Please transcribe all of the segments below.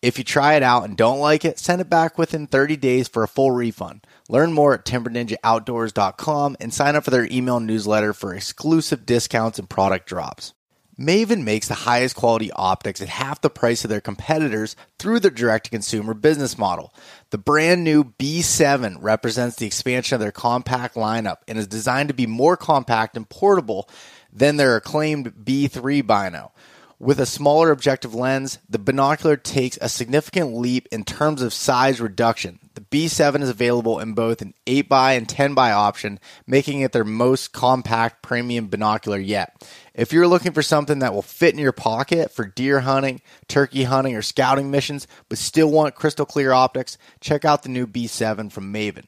If you try it out and don't like it, send it back within 30 days for a full refund. Learn more at timberninjaoutdoors.com and sign up for their email newsletter for exclusive discounts and product drops. Maven makes the highest quality optics at half the price of their competitors through their direct to consumer business model. The brand new B7 represents the expansion of their compact lineup and is designed to be more compact and portable than their acclaimed B3 Bino. With a smaller objective lens, the binocular takes a significant leap in terms of size reduction. The B7 is available in both an 8x and 10x option, making it their most compact premium binocular yet. If you're looking for something that will fit in your pocket for deer hunting, turkey hunting, or scouting missions, but still want crystal clear optics, check out the new B7 from Maven.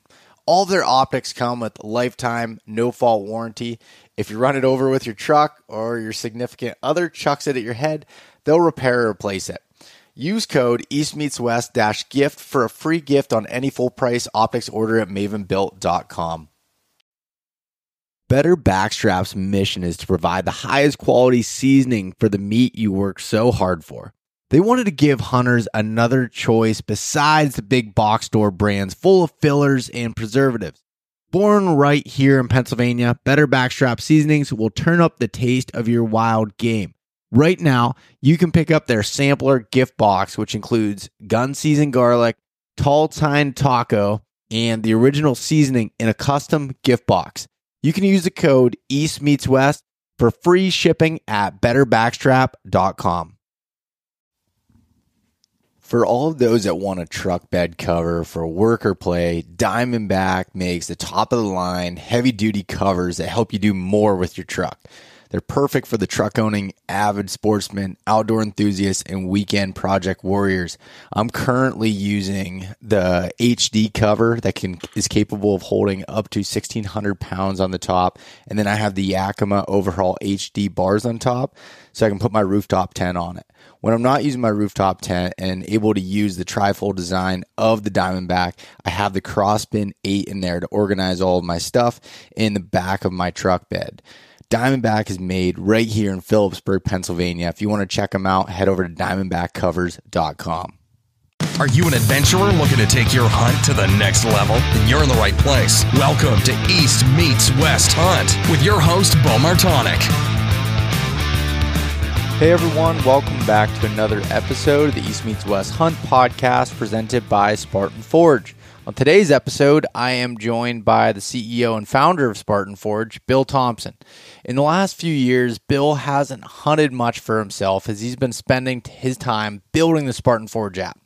All their optics come with lifetime, no fault warranty. If you run it over with your truck or your significant other chucks it at your head, they'll repair or replace it. Use code EastMeetsWest dash gift for a free gift on any full price optics order at mavenbuilt.com. Better Backstrap's mission is to provide the highest quality seasoning for the meat you work so hard for. They wanted to give hunters another choice besides the big box store brands full of fillers and preservatives. Born right here in Pennsylvania, Better Backstrap Seasonings will turn up the taste of your wild game. Right now, you can pick up their sampler gift box, which includes gun season garlic, tall tine taco, and the original seasoning in a custom gift box. You can use the code East Meets West for free shipping at betterbackstrap.com. For all of those that want a truck bed cover for work or play, Diamondback makes the top of the line heavy duty covers that help you do more with your truck. They're perfect for the truck owning avid sportsmen, outdoor enthusiasts, and weekend project warriors. I'm currently using the HD cover that can is capable of holding up to 1600 pounds on the top, and then I have the Yakima Overhaul HD bars on top, so I can put my rooftop tent on it. When I'm not using my rooftop tent and able to use the trifold design of the Diamondback, I have the Crossbin 8 in there to organize all of my stuff in the back of my truck bed. Diamondback is made right here in Philipsburg, Pennsylvania. If you want to check them out, head over to diamondbackcovers.com. Are you an adventurer looking to take your hunt to the next level? Then you're in the right place. Welcome to East Meets West Hunt with your host, Beau Martonik. Hey everyone, welcome back to another episode of the East Meets West Hunt podcast presented by Spartan Forge. On today's episode, I am joined by the CEO and founder of Spartan Forge, Bill Thompson. In the last few years, Bill hasn't hunted much for himself as he's been spending his time building the Spartan Forge app.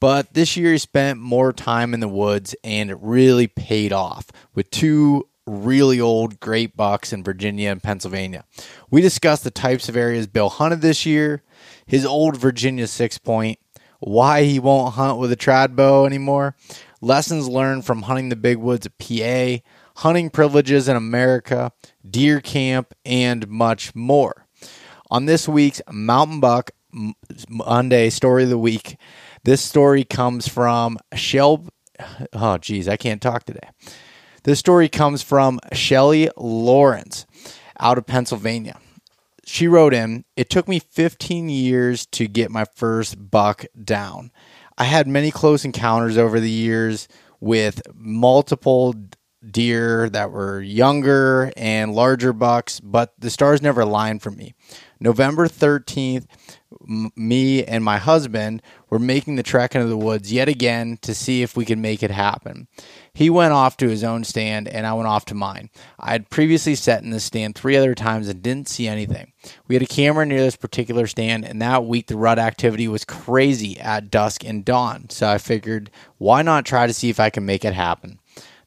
But this year, he spent more time in the woods and it really paid off with two really old great bucks in Virginia and Pennsylvania. We discussed the types of areas Bill hunted this year, his old Virginia six point, why he won't hunt with a trad bow anymore, lessons learned from hunting the big woods of PA, hunting privileges in America, deer camp, and much more. On this week's Mountain Buck Monday story of the week, this story comes from Shell. Oh, geez, I can't talk today. This story comes from Shelly Lawrence out of Pennsylvania. She wrote in, It took me 15 years to get my first buck down. I had many close encounters over the years with multiple deer that were younger and larger bucks, but the stars never aligned for me. November 13th, me and my husband were making the trek into the woods yet again to see if we could make it happen. He went off to his own stand and I went off to mine. I had previously sat in this stand three other times and didn't see anything. We had a camera near this particular stand, and that week the rut activity was crazy at dusk and dawn. So I figured, why not try to see if I can make it happen?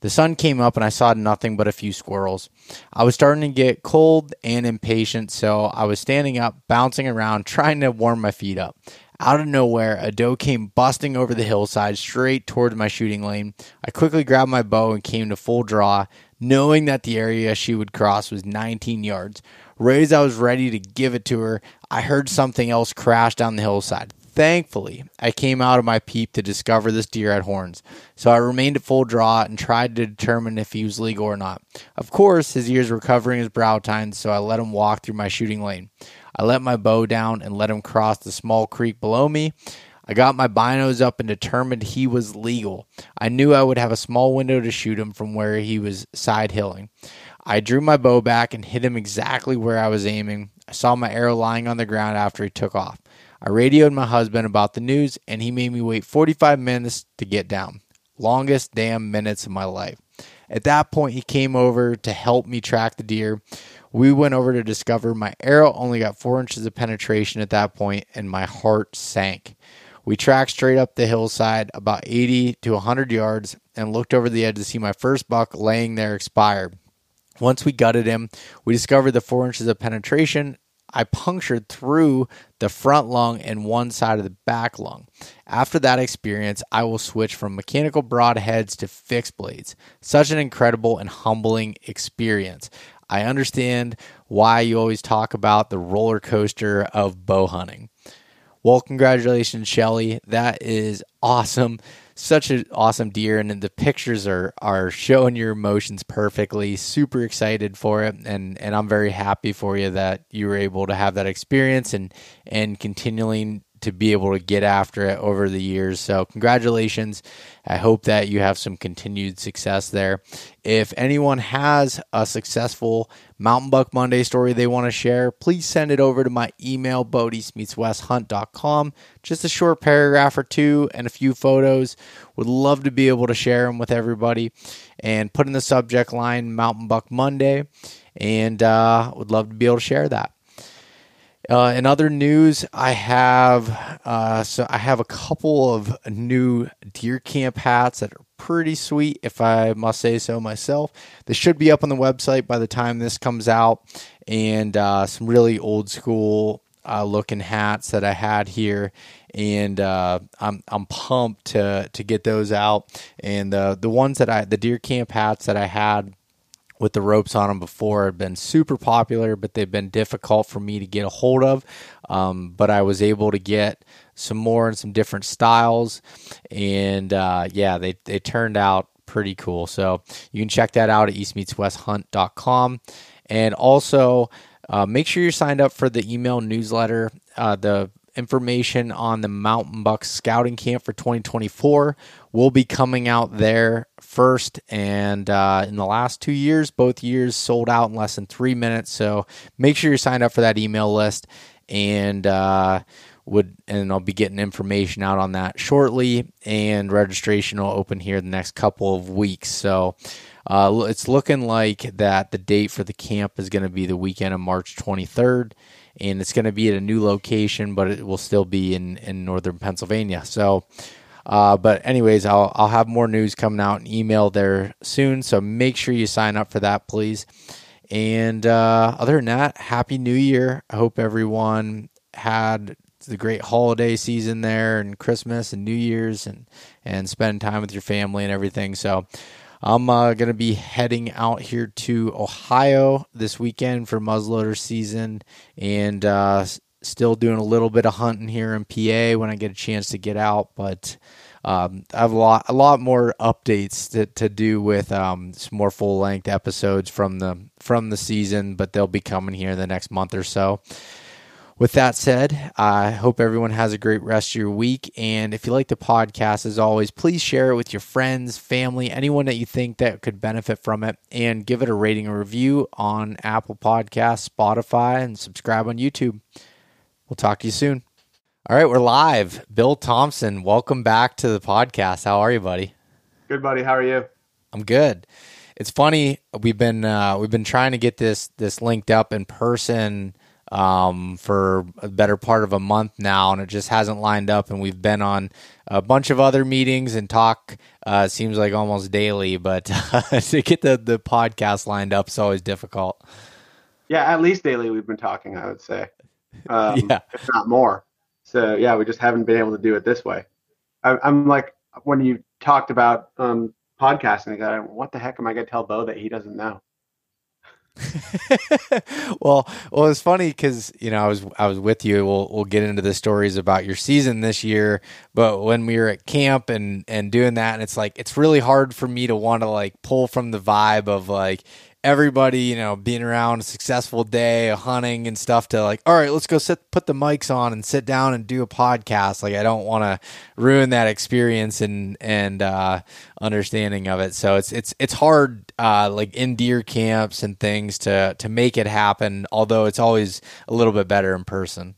The sun came up and I saw nothing but a few squirrels. I was starting to get cold and impatient, so I was standing up, bouncing around, trying to warm my feet up. Out of nowhere, a doe came busting over the hillside straight towards my shooting lane. I quickly grabbed my bow and came to full draw, knowing that the area she would cross was 19 yards. Right as I was ready to give it to her, I heard something else crash down the hillside. Thankfully, I came out of my peep to discover this deer had horns, so I remained at full draw and tried to determine if he was legal or not. Of course, his ears were covering his brow tines, so I let him walk through my shooting lane. I let my bow down and let him cross the small creek below me. I got my binos up and determined he was legal. I knew I would have a small window to shoot him from where he was side hilling. I drew my bow back and hit him exactly where I was aiming. I saw my arrow lying on the ground after he took off. I radioed my husband about the news, and he made me wait 45 minutes to get down. Longest damn minutes of my life. At that point, he came over to help me track the deer. We went over to discover my arrow only got four inches of penetration at that point, and my heart sank. We tracked straight up the hillside about 80 to 100 yards and looked over the edge to see my first buck laying there expired. Once we gutted him, we discovered the four inches of penetration I punctured through the front lung and one side of the back lung. After that experience, I will switch from mechanical broadheads to fixed blades. Such an incredible and humbling experience. I understand why you always talk about the roller coaster of bow hunting. Well, congratulations, Shelly. That is awesome such an awesome deer, and the pictures are are showing your emotions perfectly. Super excited for it, and and I'm very happy for you that you were able to have that experience and and continuing to be able to get after it over the years. So, congratulations. I hope that you have some continued success there. If anyone has a successful Mountain Buck Monday story they want to share, please send it over to my email, boateastmeetswesthunt.com. Just a short paragraph or two and a few photos. Would love to be able to share them with everybody and put in the subject line Mountain Buck Monday. And uh, would love to be able to share that. Uh, in other news, I have uh, so I have a couple of new deer camp hats that are pretty sweet, if I must say so myself. They should be up on the website by the time this comes out, and uh, some really old school uh, looking hats that I had here, and uh, I'm I'm pumped to to get those out. And the the ones that I the deer camp hats that I had with the ropes on them before had been super popular, but they've been difficult for me to get a hold of. Um, but I was able to get some more and some different styles, and uh, yeah, they they turned out pretty cool. So you can check that out at eastmeetswesthunt.com, and also uh, make sure you're signed up for the email newsletter. Uh, the information on the Mountain Bucks scouting camp for 2024 will be coming out there first. And uh, in the last two years, both years sold out in less than three minutes. So make sure you're signed up for that email list. And uh, would and I'll be getting information out on that shortly. And registration will open here the next couple of weeks. So. Uh, it's looking like that the date for the camp is going to be the weekend of March 23rd and it's going to be at a new location, but it will still be in, in northern Pennsylvania. So, uh, but anyways, I'll I'll have more news coming out and email there soon. So make sure you sign up for that, please. And uh, other than that, happy New Year! I hope everyone had the great holiday season there and Christmas and New Year's and and spend time with your family and everything. So I'm uh, going to be heading out here to Ohio this weekend for muzzleloader season and uh, still doing a little bit of hunting here in PA when I get a chance to get out. But um, I have a lot, a lot more updates to, to do with um, some more full length episodes from the from the season, but they'll be coming here in the next month or so with that said, I hope everyone has a great rest of your week. And if you like the podcast, as always, please share it with your friends, family, anyone that you think that could benefit from it, and give it a rating and review on Apple Podcasts, Spotify, and subscribe on YouTube. We'll talk to you soon. All right, we're live. Bill Thompson, welcome back to the podcast. How are you, buddy? Good, buddy. How are you? I'm good. It's funny we've been uh, we've been trying to get this this linked up in person um, for a better part of a month now, and it just hasn't lined up. And we've been on a bunch of other meetings and talk. Uh, seems like almost daily, but to get the the podcast lined up is always difficult. Yeah, at least daily we've been talking. I would say, um, yeah, if not more. So yeah, we just haven't been able to do it this way. I, am like when you talked about um, podcasting, I what the heck am I going to tell Beau that he doesn't know? well, well, it's funny because you know I was I was with you. We'll we'll get into the stories about your season this year, but when we were at camp and and doing that, and it's like it's really hard for me to want to like pull from the vibe of like everybody, you know, being around a successful day of hunting and stuff to like, all right, let's go sit, put the mics on and sit down and do a podcast. Like, I don't want to ruin that experience and, and, uh, understanding of it. So it's, it's, it's hard, uh, like in deer camps and things to, to make it happen. Although it's always a little bit better in person.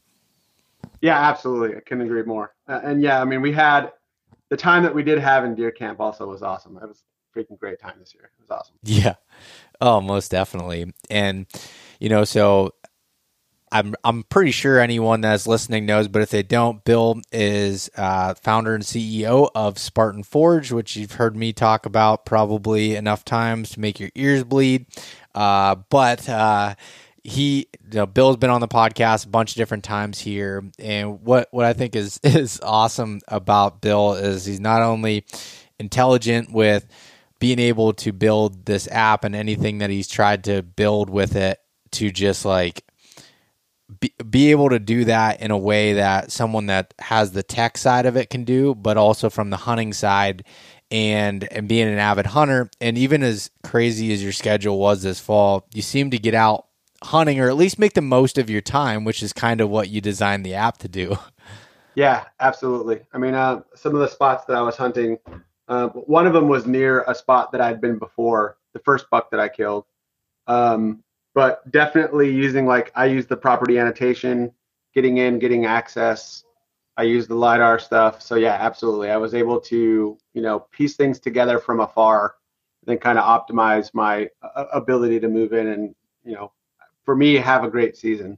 Yeah, absolutely. I can agree more. Uh, and yeah, I mean, we had the time that we did have in deer camp also was awesome. It was freaking great time this year. It was awesome. Yeah. Oh, most definitely. And you know, so I'm I'm pretty sure anyone that's listening knows, but if they don't, Bill is uh, founder and CEO of Spartan Forge, which you've heard me talk about probably enough times to make your ears bleed. Uh, but uh, he, you know, Bill's been on the podcast a bunch of different times here, and what what I think is is awesome about Bill is he's not only intelligent with being able to build this app and anything that he's tried to build with it to just like be, be able to do that in a way that someone that has the tech side of it can do, but also from the hunting side and and being an avid hunter and even as crazy as your schedule was this fall, you seem to get out hunting or at least make the most of your time, which is kind of what you designed the app to do. Yeah, absolutely. I mean, uh, some of the spots that I was hunting uh, one of them was near a spot that I'd been before, the first buck that I killed. Um, but definitely using like I use the property annotation, getting in, getting access. I use the lidar stuff. So yeah, absolutely. I was able to you know piece things together from afar, then kind of optimize my uh, ability to move in and you know for me have a great season.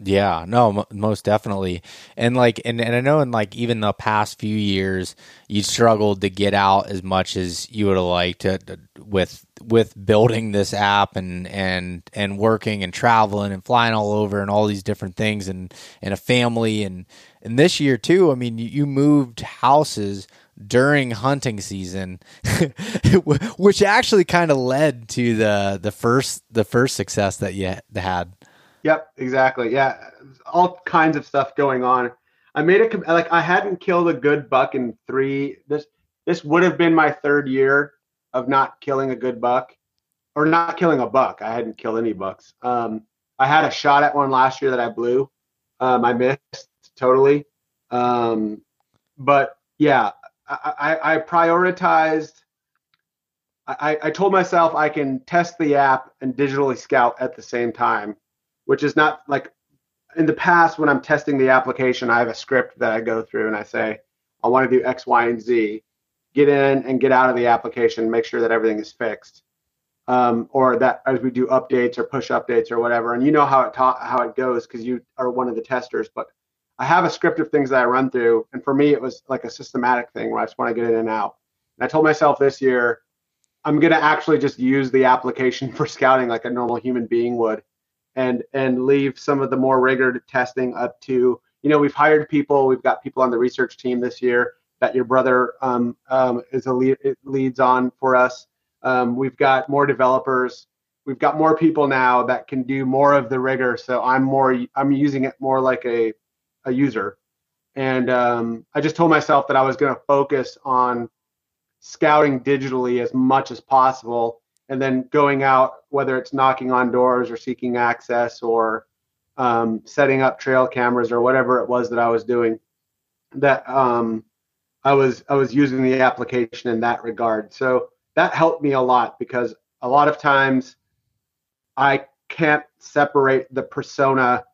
Yeah, no, m- most definitely. And like, and, and I know in like even the past few years, you struggled to get out as much as you would have liked to, to, with with building this app and and and working and traveling and flying all over and all these different things and and a family and and this year too. I mean, you, you moved houses during hunting season, which actually kind of led to the the first the first success that you had. Yep, exactly. Yeah, all kinds of stuff going on. I made a like I hadn't killed a good buck in three. This this would have been my third year of not killing a good buck, or not killing a buck. I hadn't killed any bucks. Um, I had a shot at one last year that I blew. Um, I missed totally. Um, but yeah, I, I, I prioritized. I, I told myself I can test the app and digitally scout at the same time which is not like in the past when I'm testing the application, I have a script that I go through and I say, I want to do X, Y, and Z. Get in and get out of the application, make sure that everything is fixed. Um, or that as we do updates or push updates or whatever, and you know how it ta- how it goes because you are one of the testers. But I have a script of things that I run through, and for me, it was like a systematic thing where I just want to get in and out. And I told myself this year, I'm going to actually just use the application for scouting like a normal human being would, and and leave some of the more rigor testing up to you know we've hired people we've got people on the research team this year that your brother um, um, is a lead, leads on for us. Um, we've got more developers. We've got more people now that can do more of the rigor so i'm more i'm using it more like a, a user. And um, i just told myself that i was going to focus on scouting digitally as much as possible and then going out, whether it's knocking on doors or seeking access or um, setting up trail cameras or whatever it was that I was doing, that um, I was I was using the application in that regard. So that helped me a lot because a lot of times I can't separate the persona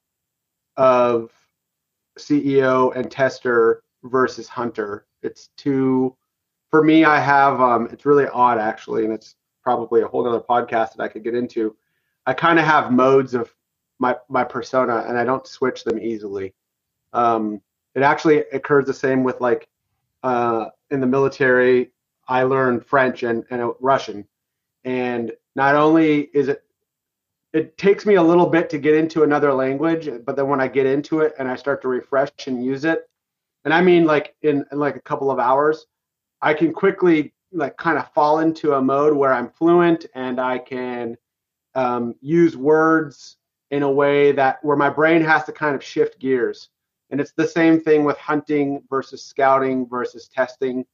of CEO and tester versus hunter. It's two for me. I have um, it's really odd actually, and it's probably a whole other podcast that I could get into. I kind of have modes of my my persona, and I don't switch them easily. Um, it actually occurs the same with like uh, in the military. I learned French and, and Russian, and not only is it it takes me a little bit to get into another language, but then when I get into it and I start to refresh and use it, and I mean like in, in like a couple of hours, I can quickly like kind of fall into a mode where I'm fluent and I can um, use words in a way that where my brain has to kind of shift gears. And it's the same thing with hunting versus scouting versus testing.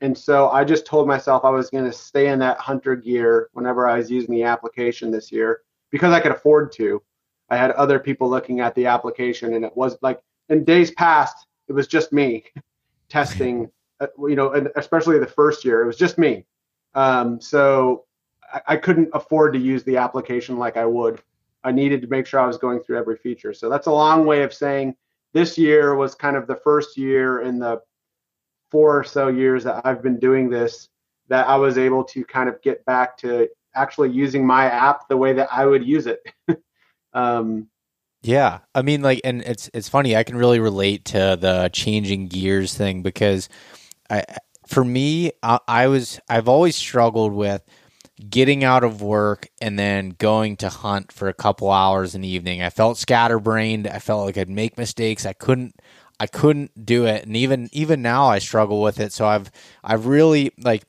And so I just told myself I was going to stay in that hunter gear whenever I was using the application this year because I could afford to. I had other people looking at the application, and it was like in days past, it was just me testing. Uh, you know, and especially the first year, it was just me. Um, so I, I couldn't afford to use the application like I would. I needed to make sure I was going through every feature. So that's a long way of saying this year was kind of the first year in the four or so years that I've been doing this that I was able to kind of get back to actually using my app the way that I would use it. um, yeah, I mean, like, and it's it's funny. I can really relate to the changing gears thing because, I, for me, I, I was I've always struggled with getting out of work and then going to hunt for a couple hours in the evening. I felt scatterbrained. I felt like I'd make mistakes. I couldn't I couldn't do it. And even even now I struggle with it. So I've I've really like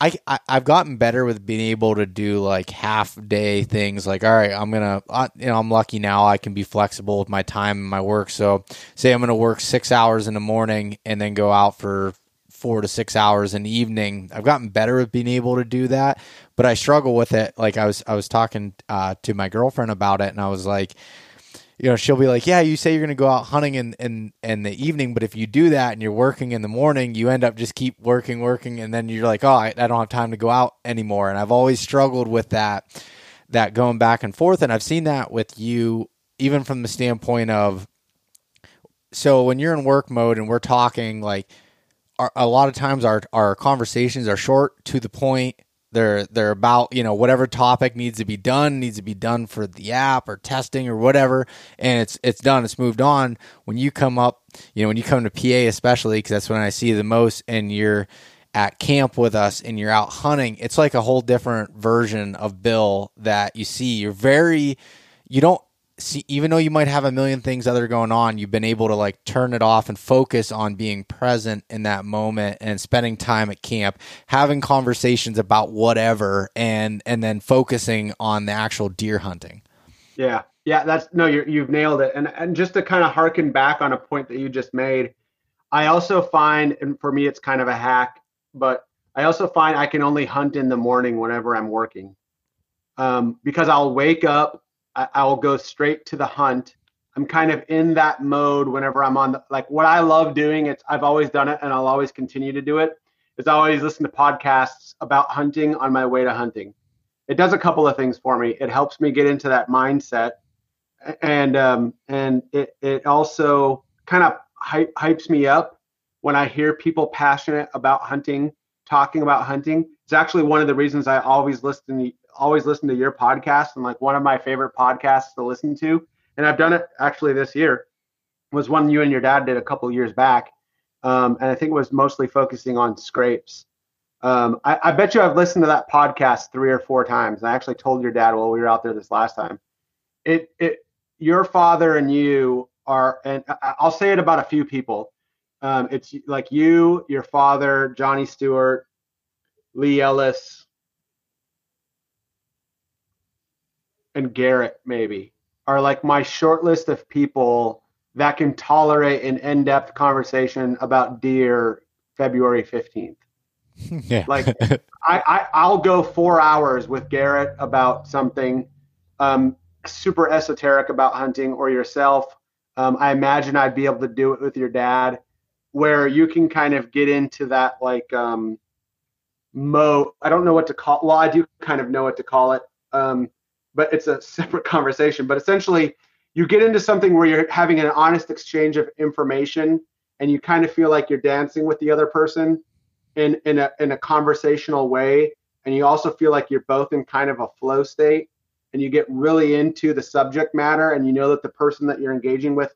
I, I have gotten better with being able to do like half day things. Like, all right, I'm gonna, uh, you know, I'm lucky now. I can be flexible with my time and my work. So, say I'm gonna work six hours in the morning and then go out for four to six hours in the evening. I've gotten better at being able to do that, but I struggle with it. Like I was I was talking uh, to my girlfriend about it, and I was like you know, she'll be like, "Yeah, you say you're going to go out hunting in, in in the evening, but if you do that and you're working in the morning, you end up just keep working, working, and then you're like, oh, I, I don't have time to go out anymore." And I've always struggled with that, that going back and forth, and I've seen that with you, even from the standpoint of, so when you're in work mode and we're talking, like, our, a lot of times our our conversations are short to the point they're they're about you know whatever topic needs to be done needs to be done for the app or testing or whatever, and it's it's done. It's moved on. When you come up, you know when you come to PA especially because that's when I see the most, and you're at camp with us and you're out hunting, it's like a whole different version of Bill that you see. You're very you don't see even though you might have a million things other going on you've been able to like turn it off and focus on being present in that moment and spending time at camp having conversations about whatever and and then focusing on the actual deer hunting. Yeah. Yeah that's no you you've nailed it. And and just to kind of harken back on a point that you just made i also find and for me it's kind of a hack but i also find i can only hunt in the morning whenever i'm working. Um, because i'll wake up I, will go straight to the hunt. I'm kind of in that mode whenever I'm on the, like what I love doing. It's I've always done it and I'll always continue to do it. Is I always listen to podcasts about hunting on my way to hunting. It does a couple of things for me. It helps me get into that mindset, and um, and it it also kind of hype, hypes me up when I hear people passionate about hunting talking about hunting. It's actually one of the reasons I always listen always listen to your podcast and like one of my favorite podcasts to listen to. And I've done it actually this year. Was one you and your dad did a couple years back, um, and I think it was mostly focusing on scrapes. Um, I, I, bet you I've listened to that podcast three or four times. I actually told your dad while we were out there this last time. It it your father and you are, and I'll say it about a few people. Um, it's like you, your father, Johnny Stewart, Lee Ellis, and Garrett maybe are like my short list of people that can tolerate an in-depth conversation about deer February 15th. Yeah. Like I, I I'll go four hours with Garrett about something um, super esoteric about hunting or yourself. Um, I imagine I'd be able to do it with your dad, where you can kind of get into that like um, mo. I don't know what to call. Well, I do kind of know what to call it. Um, but it's a separate conversation. But essentially, you get into something where you're having an honest exchange of information and you kind of feel like you're dancing with the other person in in a in a conversational way. And you also feel like you're both in kind of a flow state and you get really into the subject matter and you know that the person that you're engaging with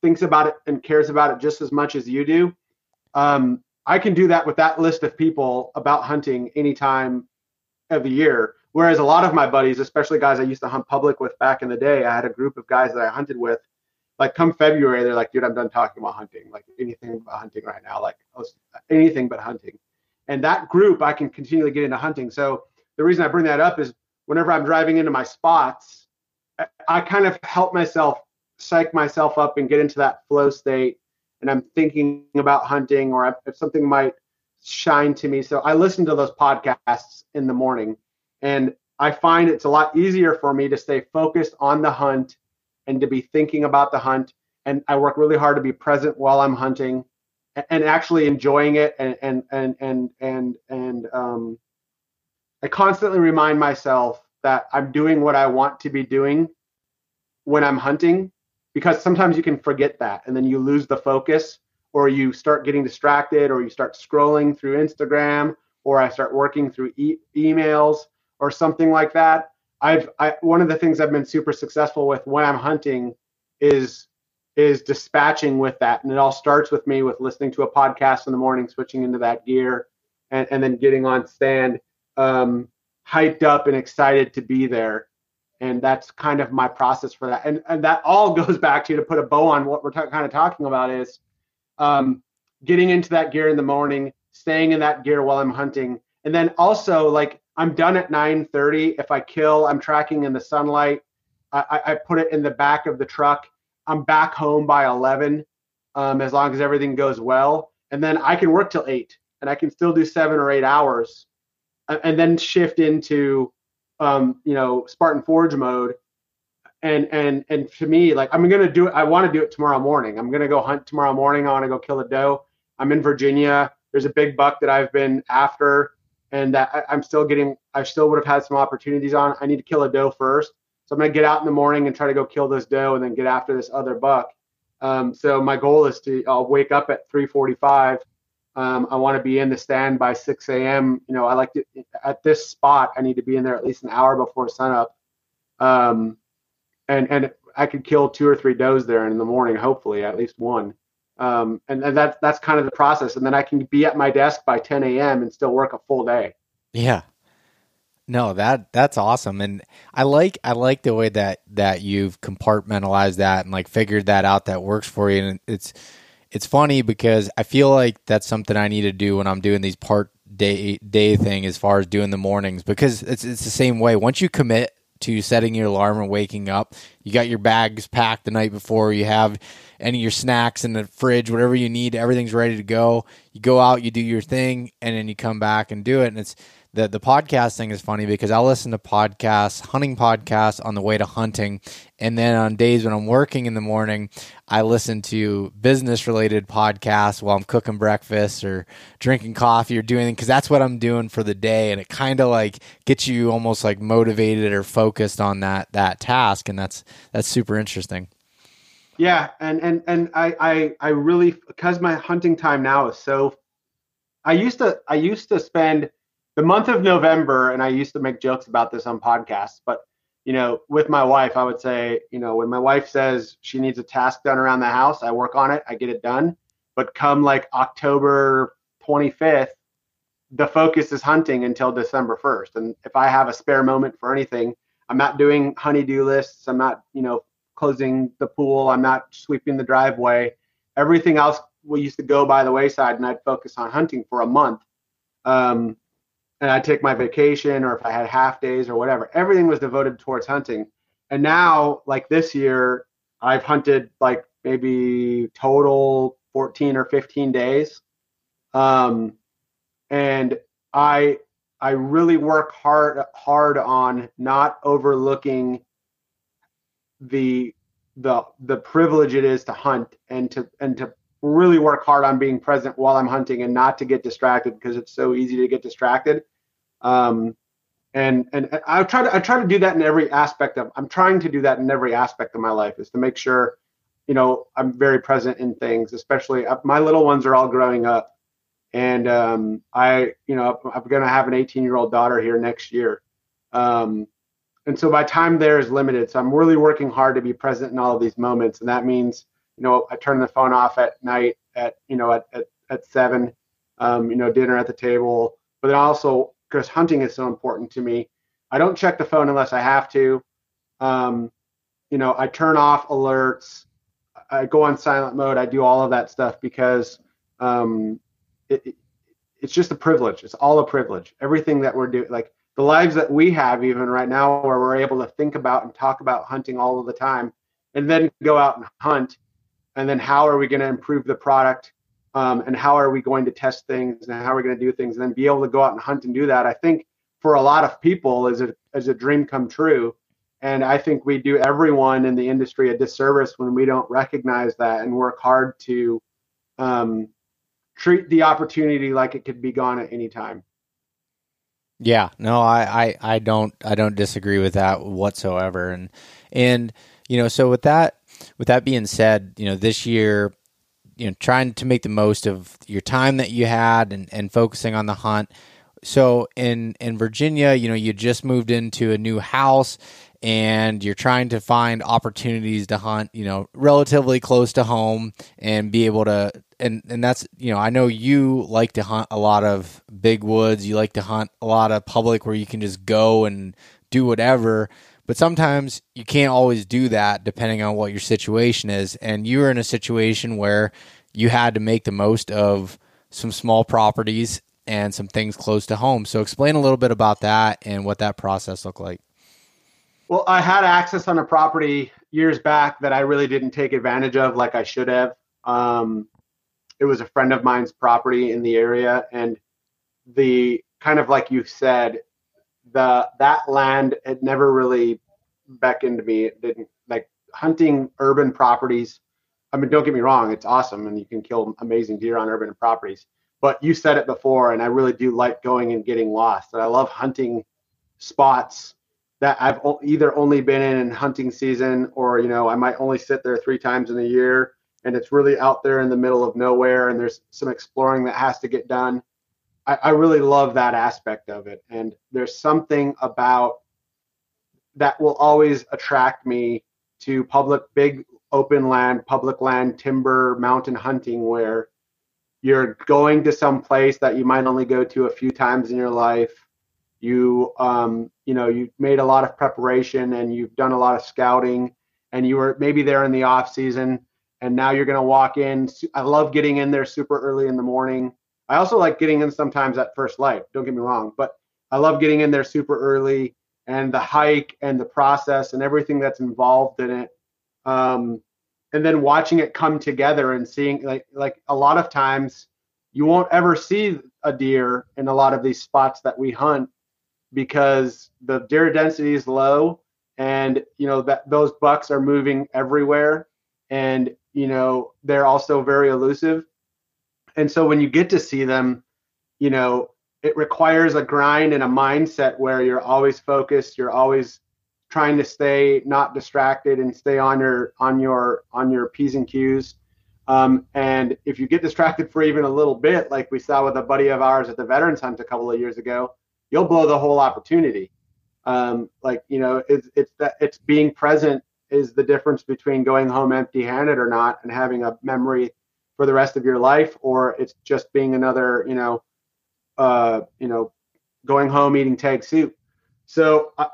thinks about it and cares about it just as much as you do. Um, i can do that with that list of people about hunting anytime of the year whereas a lot of my buddies especially guys i used to hunt public with back in the day i had a group of guys that i hunted with. Like come february they're like dude i'm done talking about hunting. Like anything about hunting right now. Like anything but hunting. And that group I can continually get into hunting. So the reason I bring that up is whenever I'm driving into my spots, I kind of help myself psych myself up and get into that flow state. And I'm thinking about hunting or if something might shine to me. So I listen to those podcasts in the morning and I find it's a lot easier for me to stay focused on the hunt and to be thinking about the hunt. And I work really hard to be present while I'm hunting and actually enjoying it and and and and and and um, I constantly remind myself that I'm doing what I want to be doing when I'm hunting because sometimes you can forget that and then you lose the focus or you start getting distracted or you start scrolling through Instagram or I start working through e- emails or something like that. I've I, one of the things I've been super successful with when I'm hunting is is dispatching with that. And it all starts with me with listening to a podcast in the morning, switching into that gear, and, and then getting on stand, um, hyped up and excited to be there. And that's kind of my process for that. And, and that all goes back to to put a bow on what we're kind of talking about is um, getting into that gear in the morning, staying in that gear while I'm hunting. And then also like I'm done at 9:30. If I kill, I'm tracking in the sunlight. I, I put it in the back of the truck I'm back home by 11, um, as long as everything goes well, and then I can work till eight, and I can still do seven or eight hours, and, then shift into, um, you know, Spartan Forge mode. And and and to me, like I'm gonna do it. I want to do it tomorrow morning. I'm gonna go hunt tomorrow morning. I want to go kill a doe. I'm in Virginia. There's a big buck that I've been after, and I, I'm still getting. I still would have had some opportunities on. I need to kill a doe first so I'm gonna get out in the morning and try to go kill this doe and then get after this other buck. Um, so my goal is to I'll wake up at 3:45. Um, I want to be in the stand by 6 a.m. You know, I like to at this spot. I need to be in there at least an hour before sunup. Um, and and I could kill two or three does there in the morning, hopefully at least one. Um, and, and that's that's kind of the process. And then I can be at my desk by 10 a.m. and still work a full day. Yeah, no, that that's awesome, and I like I like the way that that you've compartmentalized that and like figured that out that works for you. And it's it's funny because I feel like that's something I need to do when I'm doing these part day day thing as far as doing the mornings because it's it's the same way. Once you commit to setting your alarm and waking up, you got your bags packed the night before. You have any of your snacks in the fridge, whatever you need, everything's ready to go. You go out, you do your thing, and then you come back and do it, and it's the the podcast thing is funny because I'll listen to podcasts, hunting podcasts on the way to hunting, and then on days when I'm working in the morning, I listen to business related podcasts while I'm cooking breakfast or drinking coffee or doing because that's what I'm doing for the day, and it kind of like gets you almost like motivated or focused on that that task, and that's that's super interesting. Yeah, and and and I I I really because my hunting time now is so. I used to I used to spend the month of November, and I used to make jokes about this on podcasts, but you know, with my wife, I would say, you know, when my wife says she needs a task done around the house, I work on it, I get it done. But come like October 25th, the focus is hunting until December 1st. And if I have a spare moment for anything, I'm not doing honeydew lists. I'm not, you know, closing the pool. I'm not sweeping the driveway. Everything else we used to go by the wayside, and I'd focus on hunting for a month. Um, and I'd take my vacation or if I had half days or whatever. Everything was devoted towards hunting. And now, like this year, I've hunted like maybe total 14 or 15 days. Um, and I I really work hard hard on not overlooking the the the privilege it is to hunt and to and to really work hard on being present while I'm hunting and not to get distracted because it's so easy to get distracted. Um, and and I try to I try to do that in every aspect of I'm trying to do that in every aspect of my life is to make sure you know I'm very present in things especially uh, my little ones are all growing up and um, I you know I'm going to have an 18 year old daughter here next year um, and so my time there is limited so I'm really working hard to be present in all of these moments and that means you know I turn the phone off at night at you know at at, at seven um, you know dinner at the table but then also because hunting is so important to me. I don't check the phone unless I have to. Um, you know, I turn off alerts. I go on silent mode. I do all of that stuff because um, it, it, it's just a privilege. It's all a privilege. Everything that we're doing, like the lives that we have, even right now, where we're able to think about and talk about hunting all of the time, and then go out and hunt, and then how are we going to improve the product? um, and how are we going to test things and how are we going to do things? And then be able to go out and hunt and do that. I think for a lot of people is a, is a dream come true. And i think we do everyone in the industry a disservice when we don't recognize that and work hard to um, treat the opportunity like it could be gone at any time yeah. No I, I i don't i don't disagree with that whatsoever. And and you know so with that with that being said you know this year you know trying to make the most of your time that you had and, and focusing on the hunt. So in in virginia you know you just moved into a new house and you're trying to find opportunities to hunt you know relatively close to home and be able to and and that's you know i know you like to hunt a lot of big woods you like to hunt a lot of public where you can just go and do whatever but sometimes you can't always do that depending on what your situation is. And you were in a situation where you had to make the most of some small properties and some things close to home. So explain a little bit about that and what that process looked like. Well, I had access on a property years back that I really didn't take advantage of like I should have. Um, it was a friend of mine's property in the area, and the kind of like you said, the that land had never really beckoned me. It didn't like hunting urban properties. I mean, don't get me wrong, it's awesome and you can kill amazing deer on urban properties. But you said it before, and I really do like going and getting lost. And I love hunting spots that I've either only been in hunting season or, you know, I might only sit there three times in a year and it's really out there in the middle of nowhere and there's some exploring that has to get done. I, I really love that aspect of it. And there's something about that will always attract me to public, big open land, public land, timber, mountain hunting where you're going to some place that you might only go to a few times in your life. You, um, you know, you made a lot of preparation and you've done a lot of scouting and you were maybe there in the off season and now you're going to walk in. I love getting in there super early in the morning I also like getting in sometimes at first light. Don't get me wrong, but I love getting in there super early and the hike and the process and everything that's involved in it. Um, and then watching it come together and seeing like like a lot of times you won't ever see a deer in a lot of these spots that we hunt because the deer density is low and you know that those bucks are moving everywhere and you know they're also very elusive and so when you get to see them, you know, it requires a grind and a mindset where you're always focused, you're always trying to stay not distracted and stay on your on your on your p's and q's. Um, and if you get distracted for even a little bit, like we saw with a buddy of ours at the Veterans Hunt a couple of years ago, you'll blow the whole opportunity. Um, like you know, it's it's that it's being present is the difference between going home empty-handed or not, and having a memory for the rest of your life, or it's just being another, you know, uh, you know, going home eating tag soup. So uh,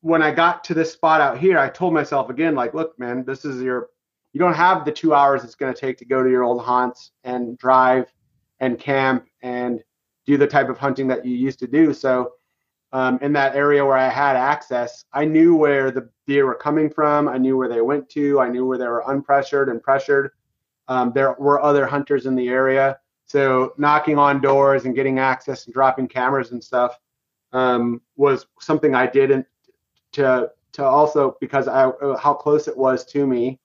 when I got to this spot out here, I told myself again, like, look, man, this is your, you don't have the two hours it's going to take to go to your old haunts and drive and camp and do the type of hunting that you used to do. So um, in that area where I had access, I knew where the deer were coming from. I knew where they went to. I knew where they were unpressured and pressured. Um, there were other hunters in the area, so knocking on doors and getting access and dropping cameras and stuff um, was something I did and to to also because I how close it was to me,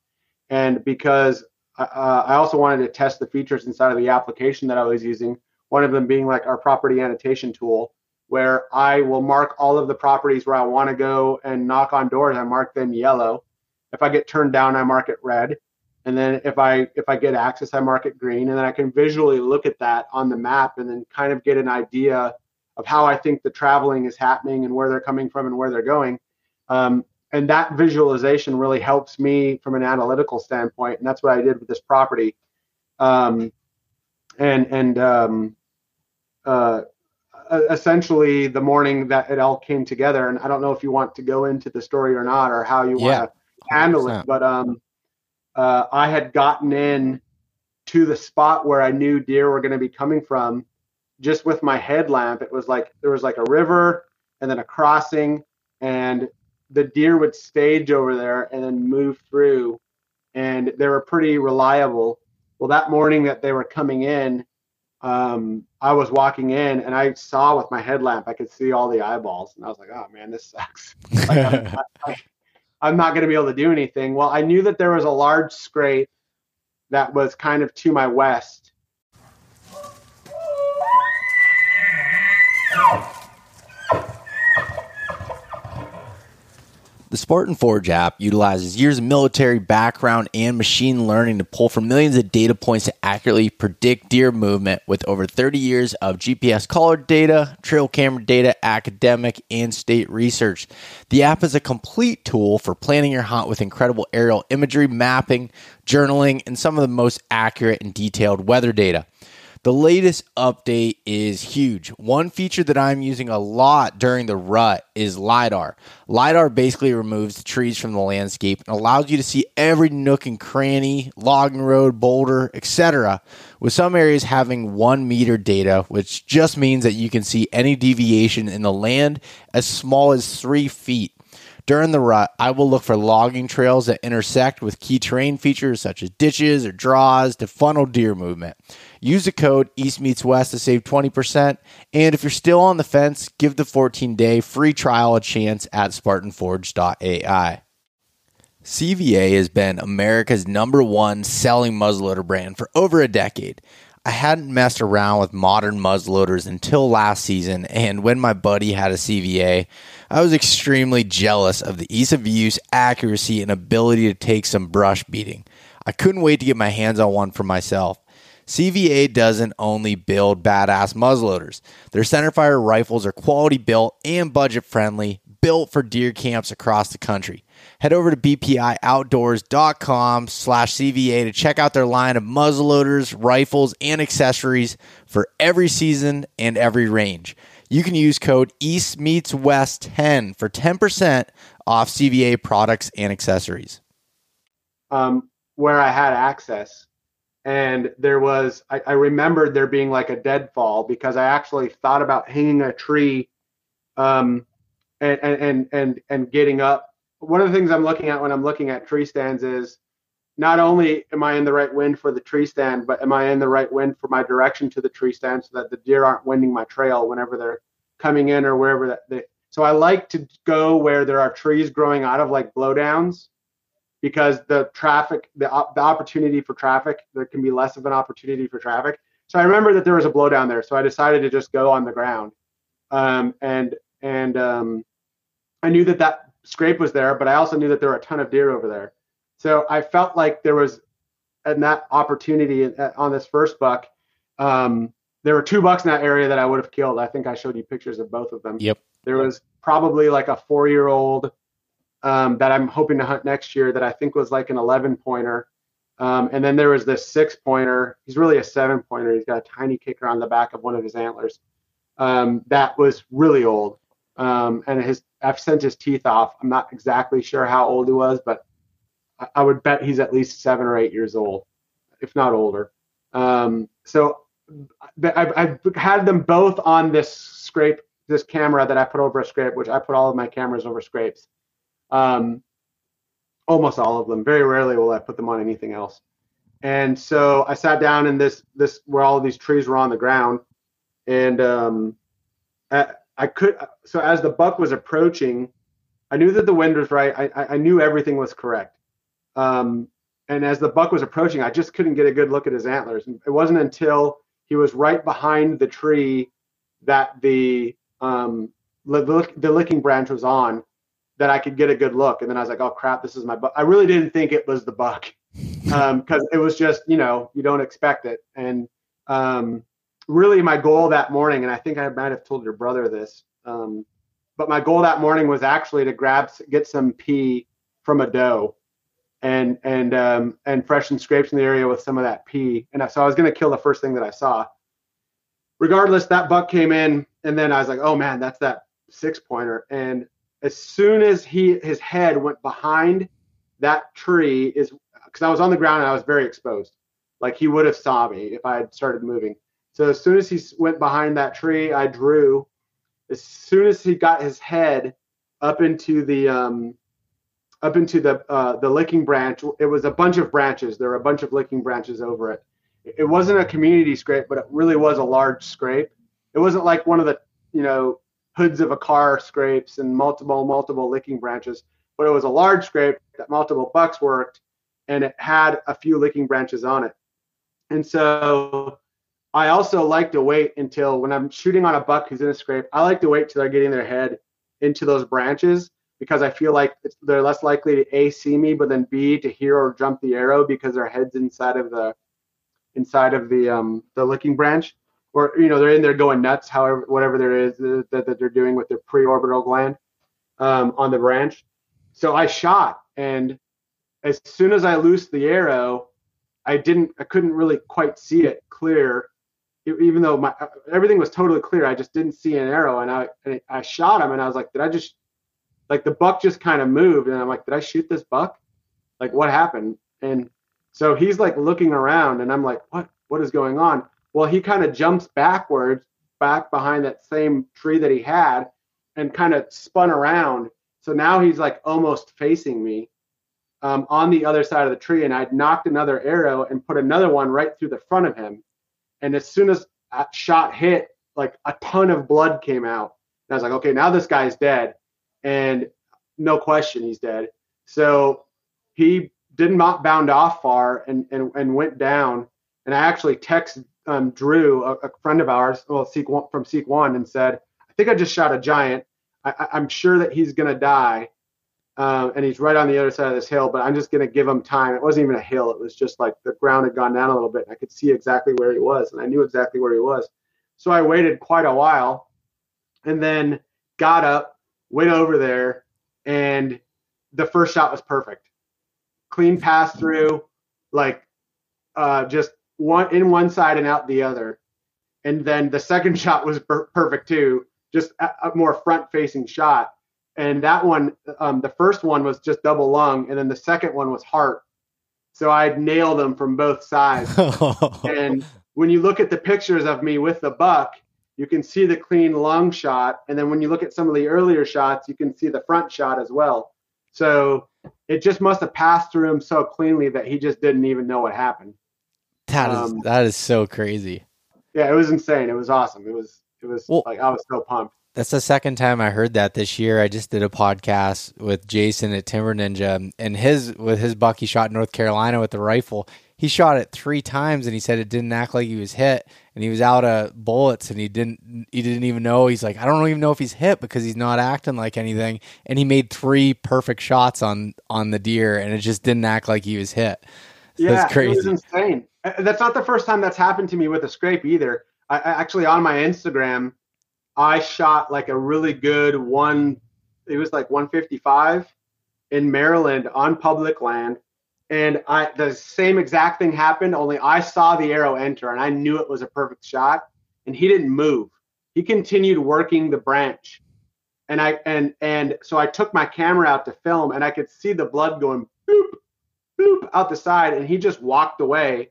and because uh, I also wanted to test the features inside of the application that I was using. One of them being like our property annotation tool, where I will mark all of the properties where I want to go and knock on doors. I mark them yellow. If I get turned down, I mark it red. And then if I if I get access, I mark it green. And then I can visually look at that on the map and then kind of get an idea of how I think the traveling is happening and where they're coming from and where they're going. Um, and that visualization really helps me from an analytical standpoint. And that's what I did with this property. Um, and and um, uh, essentially the morning that it all came together. And I don't know if you want to go into the story or not, or how you yeah, want to handle 100%. it. But um, uh, I had gotten in to the spot where I knew deer were going to be coming from, just with my headlamp. It was like there was like a river and then a crossing, and the deer would stage over there and then move through, and they were pretty reliable. Well, that morning that they were coming in, um, I was walking in and I saw with my headlamp, I could see all the eyeballs, and I was like, "Oh man, this sucks." Like, I'm, I'm not going to be able to do anything. Well, I knew that there was a large scrape that was kind of to my west. The Spartan Forge app utilizes years of military background and machine learning to pull from millions of data points to accurately predict deer movement with over 30 years of GPS collar data, trail camera data, academic, and state research. The app is a complete tool for planning your hunt with incredible aerial imagery, mapping, journaling, and some of the most accurate and detailed weather data. The latest update is huge. One feature that I'm using a lot during the rut is LiDAR. LiDAR basically removes the trees from the landscape and allows you to see every nook and cranny, logging road, boulder, etc., with some areas having one meter data, which just means that you can see any deviation in the land as small as three feet. During the rut, I will look for logging trails that intersect with key terrain features such as ditches or draws to funnel deer movement. Use the code East Meets West to save 20%. And if you're still on the fence, give the 14 day free trial a chance at SpartanForge.ai. CVA has been America's number one selling muzzleloader brand for over a decade. I hadn't messed around with modern muzzleloaders until last season, and when my buddy had a CVA, I was extremely jealous of the ease of use, accuracy, and ability to take some brush beating. I couldn't wait to get my hands on one for myself. CVA doesn't only build badass muzzleloaders. Their centerfire rifles are quality built and budget friendly, built for deer camps across the country head over to bpioutdoors.com slash CVA to check out their line of muzzleloaders, rifles, and accessories for every season and every range. You can use code East Meets West 10 for 10% off CVA products and accessories. Um, where I had access. And there was, I, I remembered there being like a deadfall because I actually thought about hanging a tree um, and, and, and, and getting up one of the things I'm looking at when I'm looking at tree stands is not only am I in the right wind for the tree stand, but am I in the right wind for my direction to the tree stand so that the deer aren't winding my trail whenever they're coming in or wherever that they. So I like to go where there are trees growing out of like blowdowns because the traffic, the, the opportunity for traffic, there can be less of an opportunity for traffic. So I remember that there was a blowdown there, so I decided to just go on the ground, um, and and um, I knew that that scrape was there, but I also knew that there were a ton of deer over there. So I felt like there was, in that opportunity uh, on this first buck, um, there were two bucks in that area that I would have killed. I think I showed you pictures of both of them. Yep. There was probably like a four year old um, that I'm hoping to hunt next year that I think was like an 11 pointer. Um, and then there was this six pointer. He's really a seven pointer. He's got a tiny kicker on the back of one of his antlers. Um, that was really old. Um, and his I've sent his teeth off. I'm not exactly sure how old he was, but I, I would bet he's at least seven or eight years old, if not older. Um, so I've, I've had them both on this scrape, this camera that I put over a scrape, which I put all of my cameras over scrapes. Um, almost all of them. Very rarely will I put them on anything else. And so I sat down in this this where all these trees were on the ground, and um, at, I could so as the buck was approaching, I knew that the wind was right. I, I knew everything was correct. Um, and as the buck was approaching, I just couldn't get a good look at his antlers. And it wasn't until he was right behind the tree that the um, the, the licking branch was on that I could get a good look. And then I was like, oh crap, this is my buck. I really didn't think it was the buck because um, it was just, you know, you don't expect it. And um, really my goal that morning, and I think I might have told your brother this, um, but my goal that morning was actually to grab, get some pee from a doe and and um, and freshen scrapes in the area with some of that pee. And so I was going to kill the first thing that I saw. Regardless, that buck came in, and then I was like, "Oh man, that's that six pointer." And as soon as he his head went behind that tree, is because I was on the ground and I was very exposed, like he would have saw me if I had started moving. So as soon as he went behind that tree, I drew. As soon as he got his head up into the um, up into the uh, the licking branch. It was a bunch of branches. There were a bunch of licking branches over it. It wasn't a community scrape, but it really was a large scrape. It wasn't like one of the you know hoods of a car scrapes and multiple multiple licking branches, but it was a large scrape that multiple bucks worked, and it had a few licking branches on it. And so I also like to wait until when I'm shooting on a buck who's in a scrape. I like to wait till they're getting their head into those branches because I feel like they're less likely to a see me, but then b to hear or jump the arrow because their head's inside of the inside of the um, the licking branch, or you know they're in there going nuts, however whatever there is that, that they're doing with their preorbital gland um, on the branch. So I shot, and as soon as I loosed the arrow, I didn't I couldn't really quite see it clear even though my everything was totally clear, I just didn't see an arrow, and I I shot him, and I was like, did I just like the buck just kind of moved and I'm like, did I shoot this buck? Like what happened? And so he's like looking around and I'm like, what what is going on? Well, he kind of jumps backwards back behind that same tree that he had and kind of spun around. So now he's like almost facing me um, on the other side of the tree. And I'd nocked another arrow and put another one right through the front of him. And as soon as that shot hit, like a ton of blood came out. And I was like, okay, now this guy's dead and no question he's dead. So he did not bound off far and, and, and went down. And I actually texted um, Drew, a, a, friend of ours, well, Seek one, from Seek One, and said, I think I just shot a giant. I, am sure that he's to die. Um, and he's right on the other side of this hill, but I'm just to give him time. It wasn't even a hill. It was just like the ground had gone down a little bit. I could see exactly where he was, and I knew exactly where he was. So I waited quite a while and then got up, went over there, and the first shot was perfect. Clean pass through, like uh, just one in one side and out the other. And then the second shot was per- perfect too, just a, a more front facing shot. And that one, um, the first one was just double lung, and then the second one was heart. So I nailed them from both sides. and when you look at the pictures of me with the buck, you can see the clean lung shot. And then when you look at some of the earlier shots, you can see the front shot as well. So it just must have passed through him so cleanly that he just didn't even know what happened. That is um, that is so crazy. Yeah, it was insane. It was awesome. It was it was well, like I was so pumped. That's the second time I heard that this year. I just did a podcast with Jason at Timber Ninja, and his with his buck he shot in North Carolina with the rifle he shot it three times and he said it didn't act like he was hit and he was out of bullets and he didn't he didn't even know he's like I don't even know if he's hit because he's not acting like anything and he made three perfect shots on on the deer and it just didn't act like he was hit. Yeah, crazy. it was insane. Uh, that's not the first time that's happened to me with a scrape either. I, I actually on my Instagram I shot like a really good one it was like 155 in Maryland on public land and I the same exact thing happened. Only I saw the arrow enter, and I knew it was a perfect shot. And he didn't move. He continued working the branch, and I and and so I took my camera out to film, and I could see the blood going boop boop out the side, and he just walked away,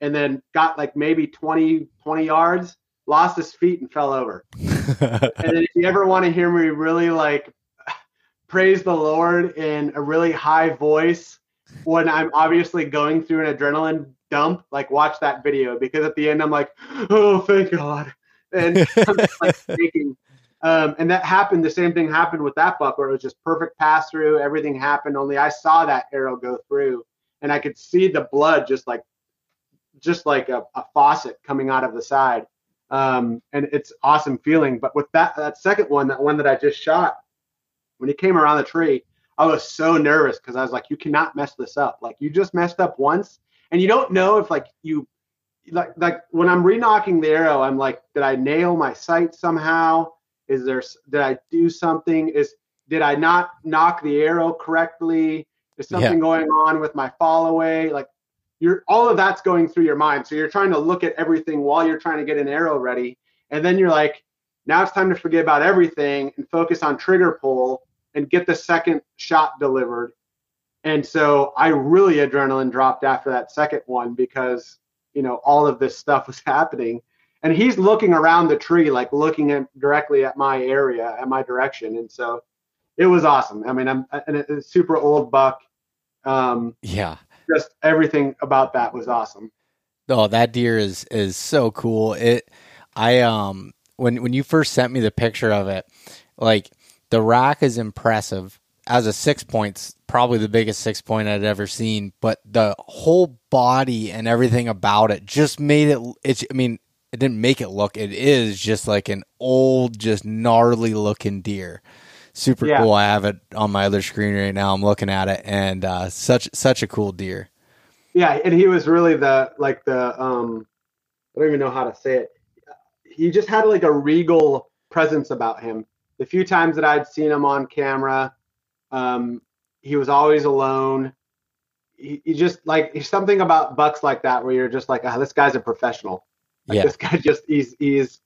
and then got like maybe 20 20 yards, lost his feet, and fell over. and then if you ever want to hear me really like praise the Lord in a really high voice when I'm obviously going through an adrenaline dump, like watch that video because at the end I'm like, oh, thank God. And I'm like. Um, and that happened. The same thing happened with that buck where it was just perfect pass through. Everything happened. Only I saw that arrow go through and I could see the blood just like, just like a, a faucet coming out of the side. um, and it's awesome feeling. But with that that second one, that one that I just shot, when he came around the tree, I was so nervous because I was like, you cannot mess this up. Like you just messed up once, and you don't know if like you like like when I'm renocking the arrow, I'm like, did I nail my sight somehow? Is there did I do something? Is did I not nock the arrow correctly? Is something yeah. going on with my fall away? Like you're all of that's going through your mind. So you're trying to look at everything while you're trying to get an arrow ready. And then you're like, now it's time to forget about everything and focus on trigger pull and get the second shot delivered. And so I really adrenaline dropped after that second one because, you know, all of this stuff was happening. And he's looking around the tree, like looking at directly at my area, at my direction. And so it was awesome. I mean, I'm a super old buck. Um, yeah. Just everything about that was awesome. Oh, that deer is is so cool. It, I um, when when you first sent me the picture of it, like the rack is impressive as a six points, probably the biggest six point I'd ever seen. But the whole body and everything about it just made it. It's. I mean, it didn't make it look. It is just like an old, just gnarly looking deer super yeah. cool. I have it on my other screen right now. I'm looking at it, and uh, such such a cool deer. Yeah, and he was really the like the um, I don't even know how to say it. He just had like a regal presence about him. The few times that I'd seen him on camera, um, he was always alone. He, he just like something about bucks like that where you're just like, oh, this guy's a professional. Like, yeah. This guy just he's he's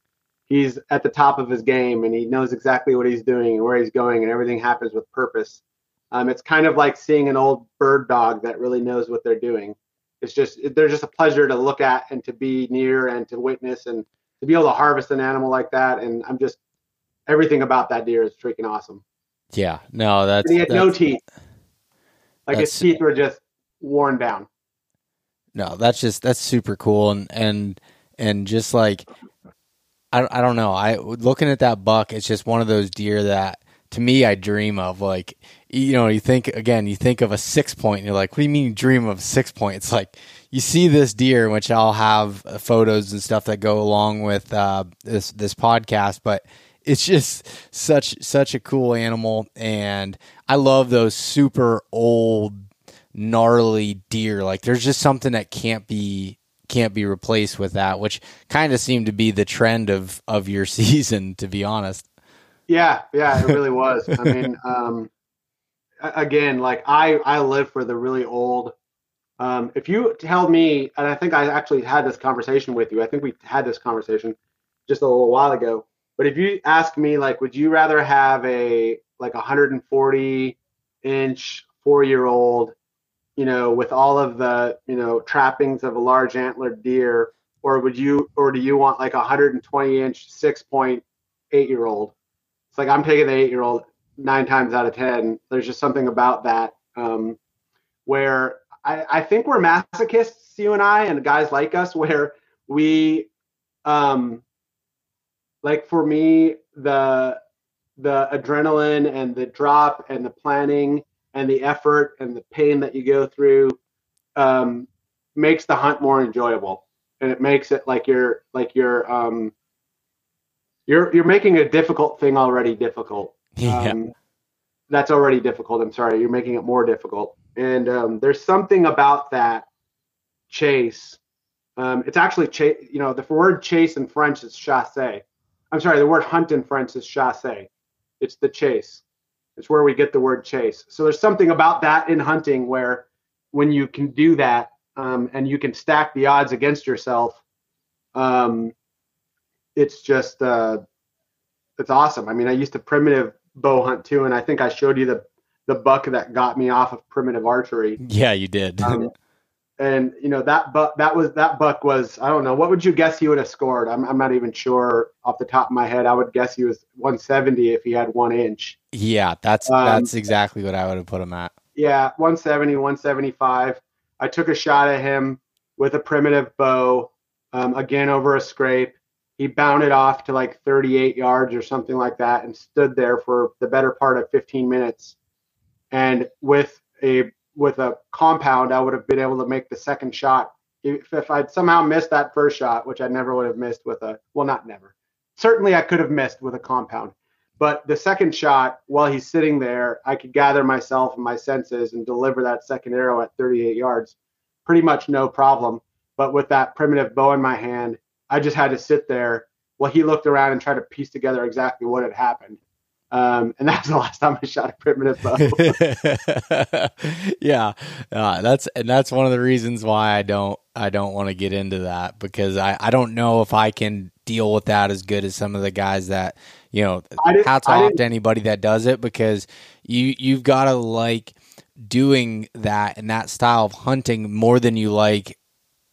he's at the top of his game and he knows exactly what he's doing and where he's going and everything happens with purpose. Um, it's kind of like seeing an old bird dog that really knows what they're doing. It's just they're just a pleasure to look at and to be near and to witness and to be able to harvest an animal like that. And I'm just everything about that deer is freaking awesome. Yeah, no, that's and he had no teeth. Like his teeth were just worn down. No, that's just that's super cool and and and just like I, I don't know. I looking at that buck, it's just one of those deer that to me I dream of. Like you know, you think again, you think of a six point, and you're like, what do you mean dream of six point? It's like you see this deer, which I'll have photos and stuff that go along with uh, this this podcast, but it's just such such a cool animal, and I love those super old gnarly deer. Like there's just something that can't be can't be replaced with that, which kind of seemed to be the trend of of your season, to be honest. Yeah, yeah, it really was. I mean, um, again, like I I live for the really old. Um, if you tell me, and I think I actually had this conversation with you. I think we had this conversation just a little while ago. But if you ask me, like, would you rather have a like 140 inch four year old you know, with all of the, you know, trappings of a large antlered deer, or would you, or do you want like a 120 inch six point eight year old? It's like I'm taking the eight year old nine times out of ten. There's just something about that um, where I, I think we're masochists, you and I, and guys like us, where we, um, like for me, the the adrenaline and the drop and the planning and the effort and the pain that you go through um, makes the hunt more enjoyable. And it makes it like you're like you're um, you're you're making a difficult thing already difficult. Yeah. Um, that's already difficult. I'm sorry. You're making it more difficult. And um, there's something about that chase um, it's actually chase you know the word chase in french is chasse. I'm sorry. The word hunt in french is chasse. It's the chase it's where we get the word chase. So there's something about that in hunting where when you can do that um, and you can stack the odds against yourself, um, it's just uh, it's awesome. I mean, I used to primitive bow hunt too, and I think I showed you the the buck that got me off of primitive archery. Yeah, you did. Um, and you know that buck that was that buck was I don't know what would you guess he would have scored? I'm I'm not even sure off the top of my head. I would guess he was 170 if he had one inch. Yeah, that's um, that's exactly what I would have put him at. Yeah, 170, 175. I took a shot at him with a primitive bow, um, again over a scrape. He bounded off to like 38 yards or something like that, and stood there for the better part of 15 minutes. And with a with a compound, I would have been able to make the second shot if, if I'd somehow missed that first shot, which I never would have missed with a well, not never. Certainly, I could have missed with a compound. But the second shot, while he's sitting there, I could gather myself and my senses and deliver that second arrow at 38 yards, pretty much no problem. But with that primitive bow in my hand, I just had to sit there while he looked around and tried to piece together exactly what had happened. Um, and was the last time I shot a primitive bow. yeah, uh, that's and that's one of the reasons why I don't I don't want to get into that because I I don't know if I can deal with that as good as some of the guys that you know. Hats off to anybody that does it because you you've got to like doing that and that style of hunting more than you like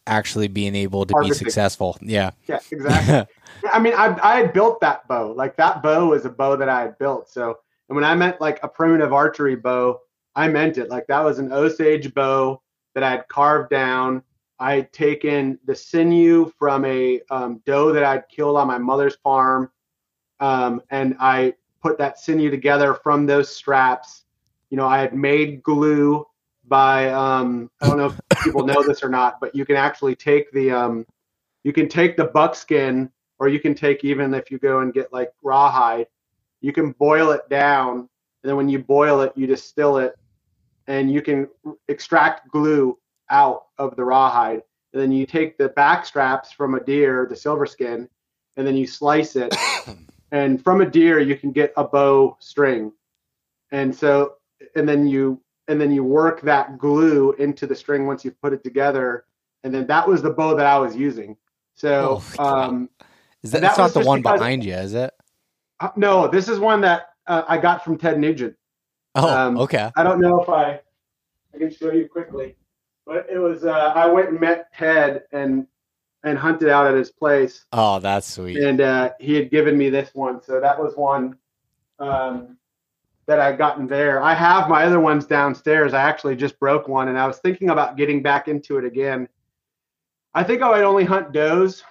actually being able to Harvesting. be successful. Yeah. Yeah, exactly. I mean, I I had built that bow. Like that bow is a bow that I had built. So, and when I meant like a primitive archery bow, I meant it. Like that was an Osage bow that I had carved down. I had taken the sinew from a um, doe that I'd killed on my mother's farm, um, and I put that sinew together from those straps. You know, I had made glue by um, I don't know if people know this or not, but you can actually take the um, you can take the buckskin or you can take even if you go and get like rawhide, you can boil it down, and then when you boil it, you distill it, and you can extract glue out of the rawhide. And then you take the back straps from a deer, the silver skin, and then you slice it. and from a deer, you can get a bow string. And so, and then you and then you work that glue into the string once you've put it together. And then that was the bow that I was using. So, oh, um, is that, that's not the one behind you, is it? Uh, no, this is one that uh, I got from Ted Nugent. Oh, um, okay. I don't know if I I can show you quickly, but it was uh, I went and met Ted and and hunted out at his place. Oh, that's sweet. And uh, he had given me this one, so that was one um, that I gotten there. I have my other ones downstairs. I actually just broke one, and I was thinking about getting back into it again. I think I would only hunt does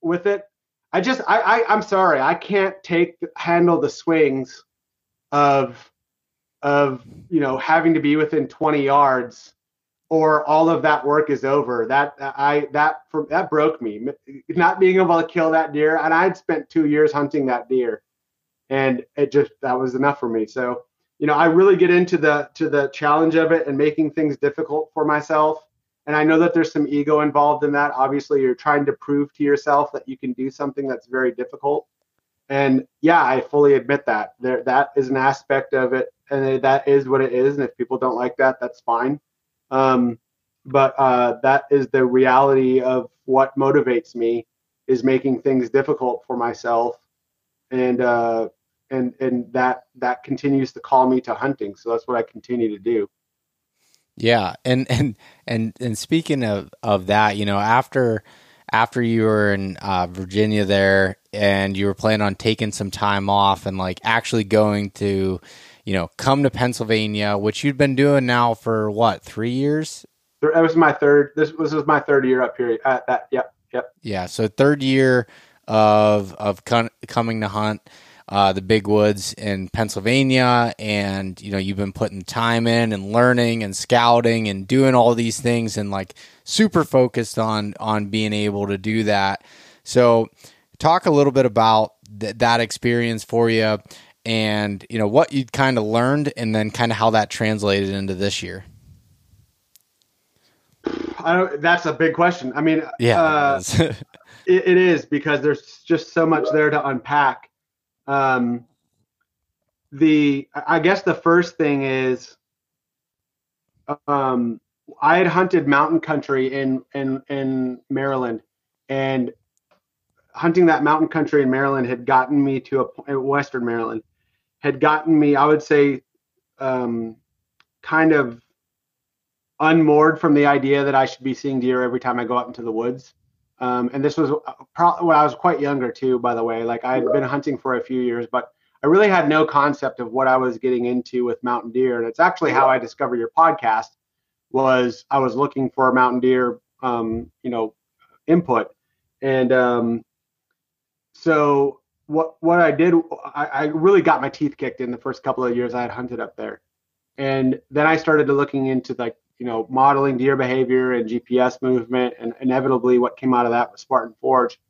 with it I just I, I I'm sorry, I can't take handle the swings of of you know having to be within 20 yards or all of that work is over. That I that that broke me. Not being able to kill that deer, and I'd spent two years hunting that deer, and it just that was enough for me. So you know, I really get into the to the challenge of it and making things difficult for myself. And I know that there's some ego involved in that. Obviously, you're trying to prove to yourself that you can do something that's very difficult. And yeah, I fully admit that. There, that is an aspect of it, and that is what it is. And if people don't like that, that's fine. Um, but uh, that is the reality of what motivates me is making things difficult for myself, and uh, and and that that continues to call me to hunting. So that's what I continue to do. Yeah, and and and and speaking of of that, you know, after after you were in uh, Virginia there, and you were planning on taking some time off and like actually going to, you know, come to Pennsylvania, which you'd been doing now for what three years? That was my third. This was, this was my third year up here. Uh, that yep yep. Yeah, so third year of of con- coming to hunt uh, the big woods in Pennsylvania, and you know you've been putting time in and learning and scouting and doing all these things, and like super focused on on being able to do that. So, talk a little bit about th- that experience for you, and you know what you kind of learned, and then kind of how that translated into this year. that's a big question. I mean, yeah, uh, it, it is because there's just so much there to unpack. Um, the I guess the first thing is um, I had hunted mountain country in in in Maryland, and hunting that mountain country in Maryland had gotten me to a Western Maryland had gotten me. I would say um, kind of unmoored from the idea that I should be seeing deer every time I go out into the woods. Um, and this was uh, probably when I was quite younger too, by the way. Like I had been hunting for a few years, but I really had no concept of what I was getting into with mountain deer. And it's actually how I discovered your podcast. Was I was looking for mountain deer, um, you know, input, and um, so what what I did, I, I really got my teeth kicked in the first couple of years I had hunted up there, and then I started looking into like you know, modeling deer behavior and GPS movement, and inevitably what came out of that was Spartan Forge.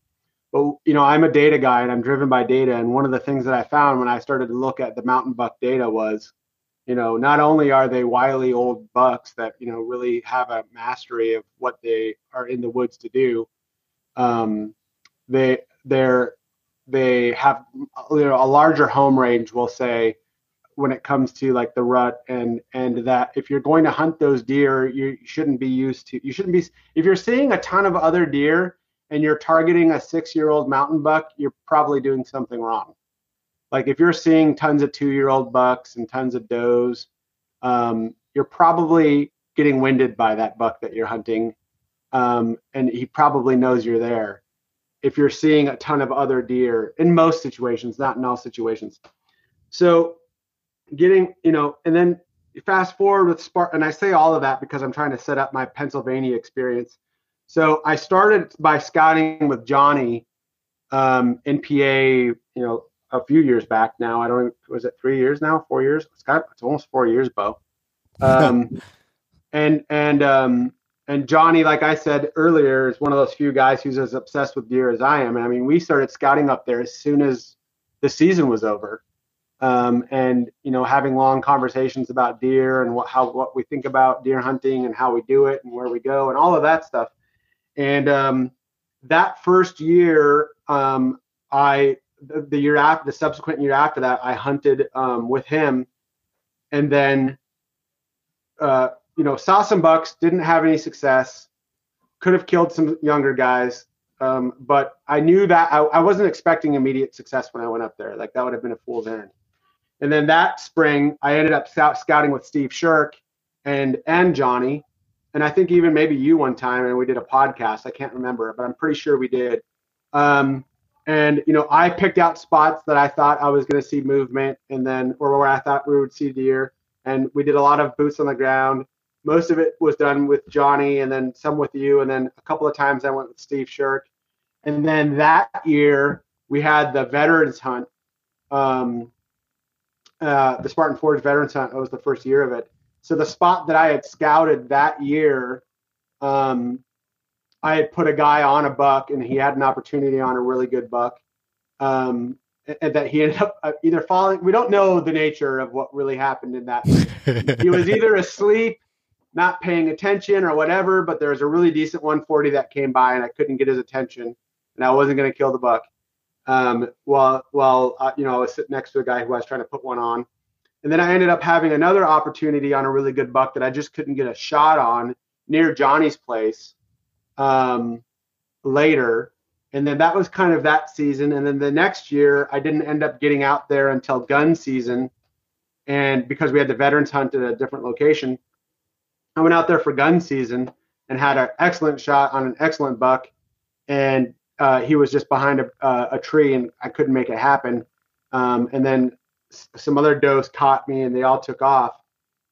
But you know, I'm a data guy and I'm driven by data. And one of the things that I found when I started to look at the mountain buck data was, you know, not only are they wily old bucks that you know really have a mastery of what they are in the woods to do, um, they they're they have you know, a larger home range. We'll say when it comes to like the rut and and that if you're going to hunt those deer you shouldn't be used to you shouldn't be if you're seeing a ton of other deer and you're targeting a six year old mountain buck you're probably doing something wrong. Like if you're seeing tons of two year old bucks and tons of does um, you're probably getting winded by that buck that you're hunting um, and he probably knows you're there. If you're seeing a ton of other deer in most situations not in all situations. So getting, you know, and then fast forward with Spark, and I say all of that because I'm trying to set up my Pennsylvania experience. So I started by scouting with Johnny um, in PA, you know, a few years back now. I don't was it three years now, four years? It's got it's almost four years, Beau. Um, and and um, and Johnny, like I said earlier, is one of those few guys who's as obsessed with deer as I am. And I mean, we started scouting up there as soon as the season was over um, and you know having long conversations about deer and what how what we think about deer hunting and how we do it and where we go and all of that stuff. And um, that first year, um, I the, the, year after the subsequent year after that, I hunted um, with him, and then uh, you know saw some bucks, didn't have any success, could have killed some younger guys. Um, but I knew that I, I wasn't expecting immediate success when I went up there. Like that would have been a fool's errand. And then that spring, I ended up scouting with Steve Shirk and and Johnny, and I think even maybe you one time, and we did a podcast. I can't remember, but I'm pretty sure we did. Um, and you know, I picked out spots that I thought I was going to see movement, and then or where I thought we would see deer. And we did a lot of boots on the ground. Most of it was done with Johnny, and then some with you, and then a couple of times I went with Steve Shirk. And then that year we had the veterans hunt. Um, uh, the Spartan Forge Veterans Hunt. That was the first year of it. So the spot that I had scouted that year, um, I had put a guy on a buck, and he had an opportunity on a really good buck. Um, and that he ended up uh, either falling. We don't know the nature of what really happened in that. he was either asleep, not paying attention, or whatever. But there was a really decent 140 that came by, and I couldn't get his attention, and I wasn't going to kill the buck um, while while uh, you know I was sitting next to a guy who I was trying to put one on, and then I ended up having another opportunity on a really good buck that I just couldn't get a shot on near Johnny's place um, later, and then that was kind of that season, and then the next year I didn't end up getting out there until gun season, and because we had the veterans hunt at a different location, I went out there for gun season and had an excellent shot on an excellent buck, and uh, he was just behind a, uh, a tree and I couldn't make it happen. Um, and then some other does caught me and they all took off.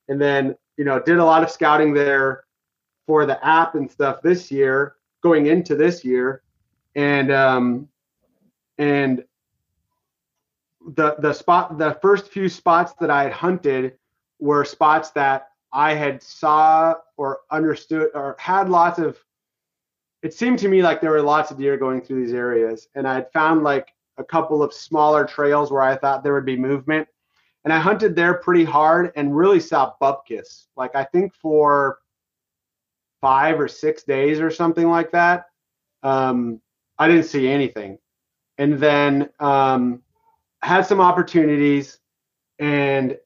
And then, you know, did a lot of scouting there for the app and stuff this year, going into this year. And, um, and the, the spot, the first few spots that I had hunted were spots that I had saw or understood or had lots of it seemed to me like there were lots of deer going through these areas, and I had found like a couple of smaller trails where I thought there would be movement. And I hunted there pretty hard and really saw bupkis. Like I think for five or six days or something like that. Um, I didn't see anything. And then um, had some opportunities, and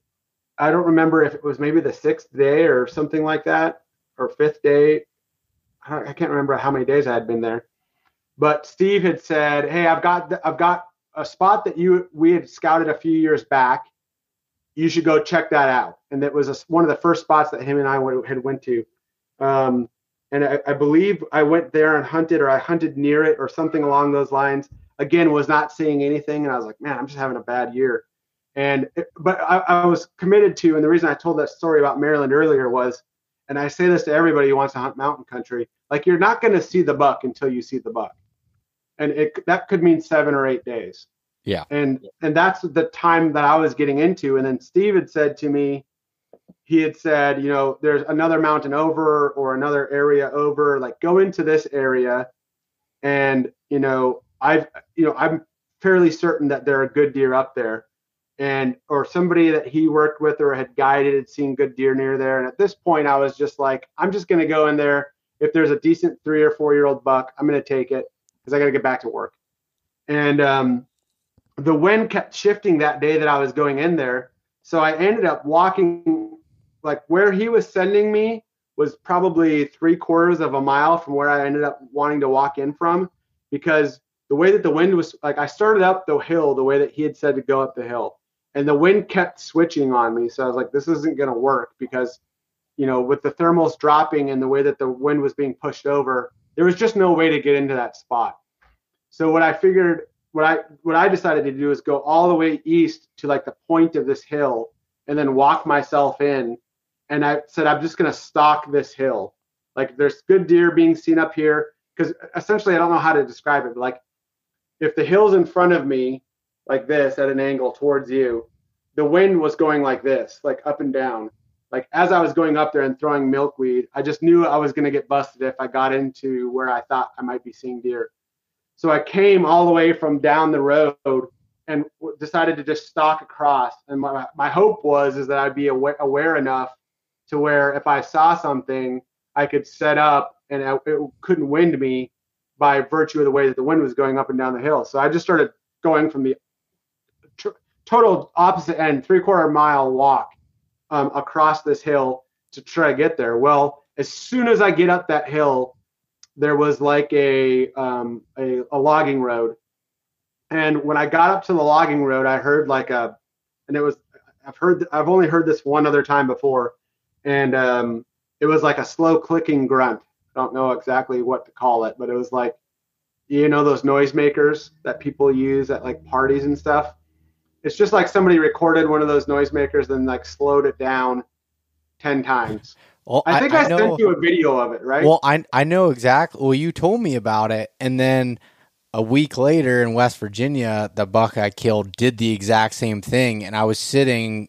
I don't remember if it was maybe the sixth day or something like that, or fifth day. I can't remember how many days I had been there, but Steve had said, "Hey, I've got the, I've got a spot that you we had scouted a few years back. You should go check that out." And that was a, one of the first spots that him and I had went to. Um, and I, I, believe I went there and hunted, or I hunted near it, or something along those lines. Again, was not seeing anything, and I was like, "Man, I'm just having a bad year." And it, but I, I was committed to, and the reason I told that story about Maryland earlier was and I say this to everybody who wants to hunt mountain country, like you're not going to see the buck until you see the buck. And it that could mean 7 or 8 days. Yeah. And and that's the time that I was getting into and then Steve had said to me he had said, you know, there's another mountain over or another area over, like go into this area. And, you know, I've, you know, I'm fairly certain that there are good deer up there. And, or somebody that he worked with or had guided had seen good deer near there. And at this point, I was just like, I'm just going to go in there. If there's a decent three or four year old buck, I'm going to take it because I got to get back to work. And um, the wind kept shifting that day that I was going in there. So I ended up walking like where he was sending me was probably three quarters of a mile from where I ended up wanting to walk in from because the way that the wind was like I started up the hill the way that he had said to go up the hill and the wind kept switching on me so I was like this isn't going to work because you know with the thermals dropping and the way that the wind was being pushed over there was just no way to get into that spot so what I figured what I what I decided to do is go all the way east to like the point of this hill and then walk myself in and I said, I'm just going to stalk this hill. Like there's good deer being seen up here because essentially I don't know how to describe it. But like if the hill's in front of me, like this at an angle towards you, the wind was going like this, like up and down. Like as I was going up there and throwing milkweed, I just knew I was going to get busted if I got into where I thought I might be seeing deer. So I came all the way from down the road and decided to just stalk across. And my, my hope was is that I'd be aware, aware enough to where if I saw something, I could set up and it couldn't wind me by virtue of the way that the wind was going up and down the hill. So I just started going from the total opposite end, three quarter mile walk um, across this hill to try to get there. Well, as soon as I get up that hill, there was like a, um, a, a logging road. And when I got up to the logging road, I heard like a, and it was, I've heard, I've only heard this one other time before and um, it was like a slow clicking grunt. I don't know exactly what to call it, but it was like, you know, those noisemakers that people use at like parties and stuff. It's just like somebody recorded one of those noisemakers and like slowed it down ten times. Well, I think I, I, I know, sent you a video of it, right? Well, I I know exactly. Well, you told me about it, and then a week later in West Virginia, the buck I killed did the exact same thing, and I was sitting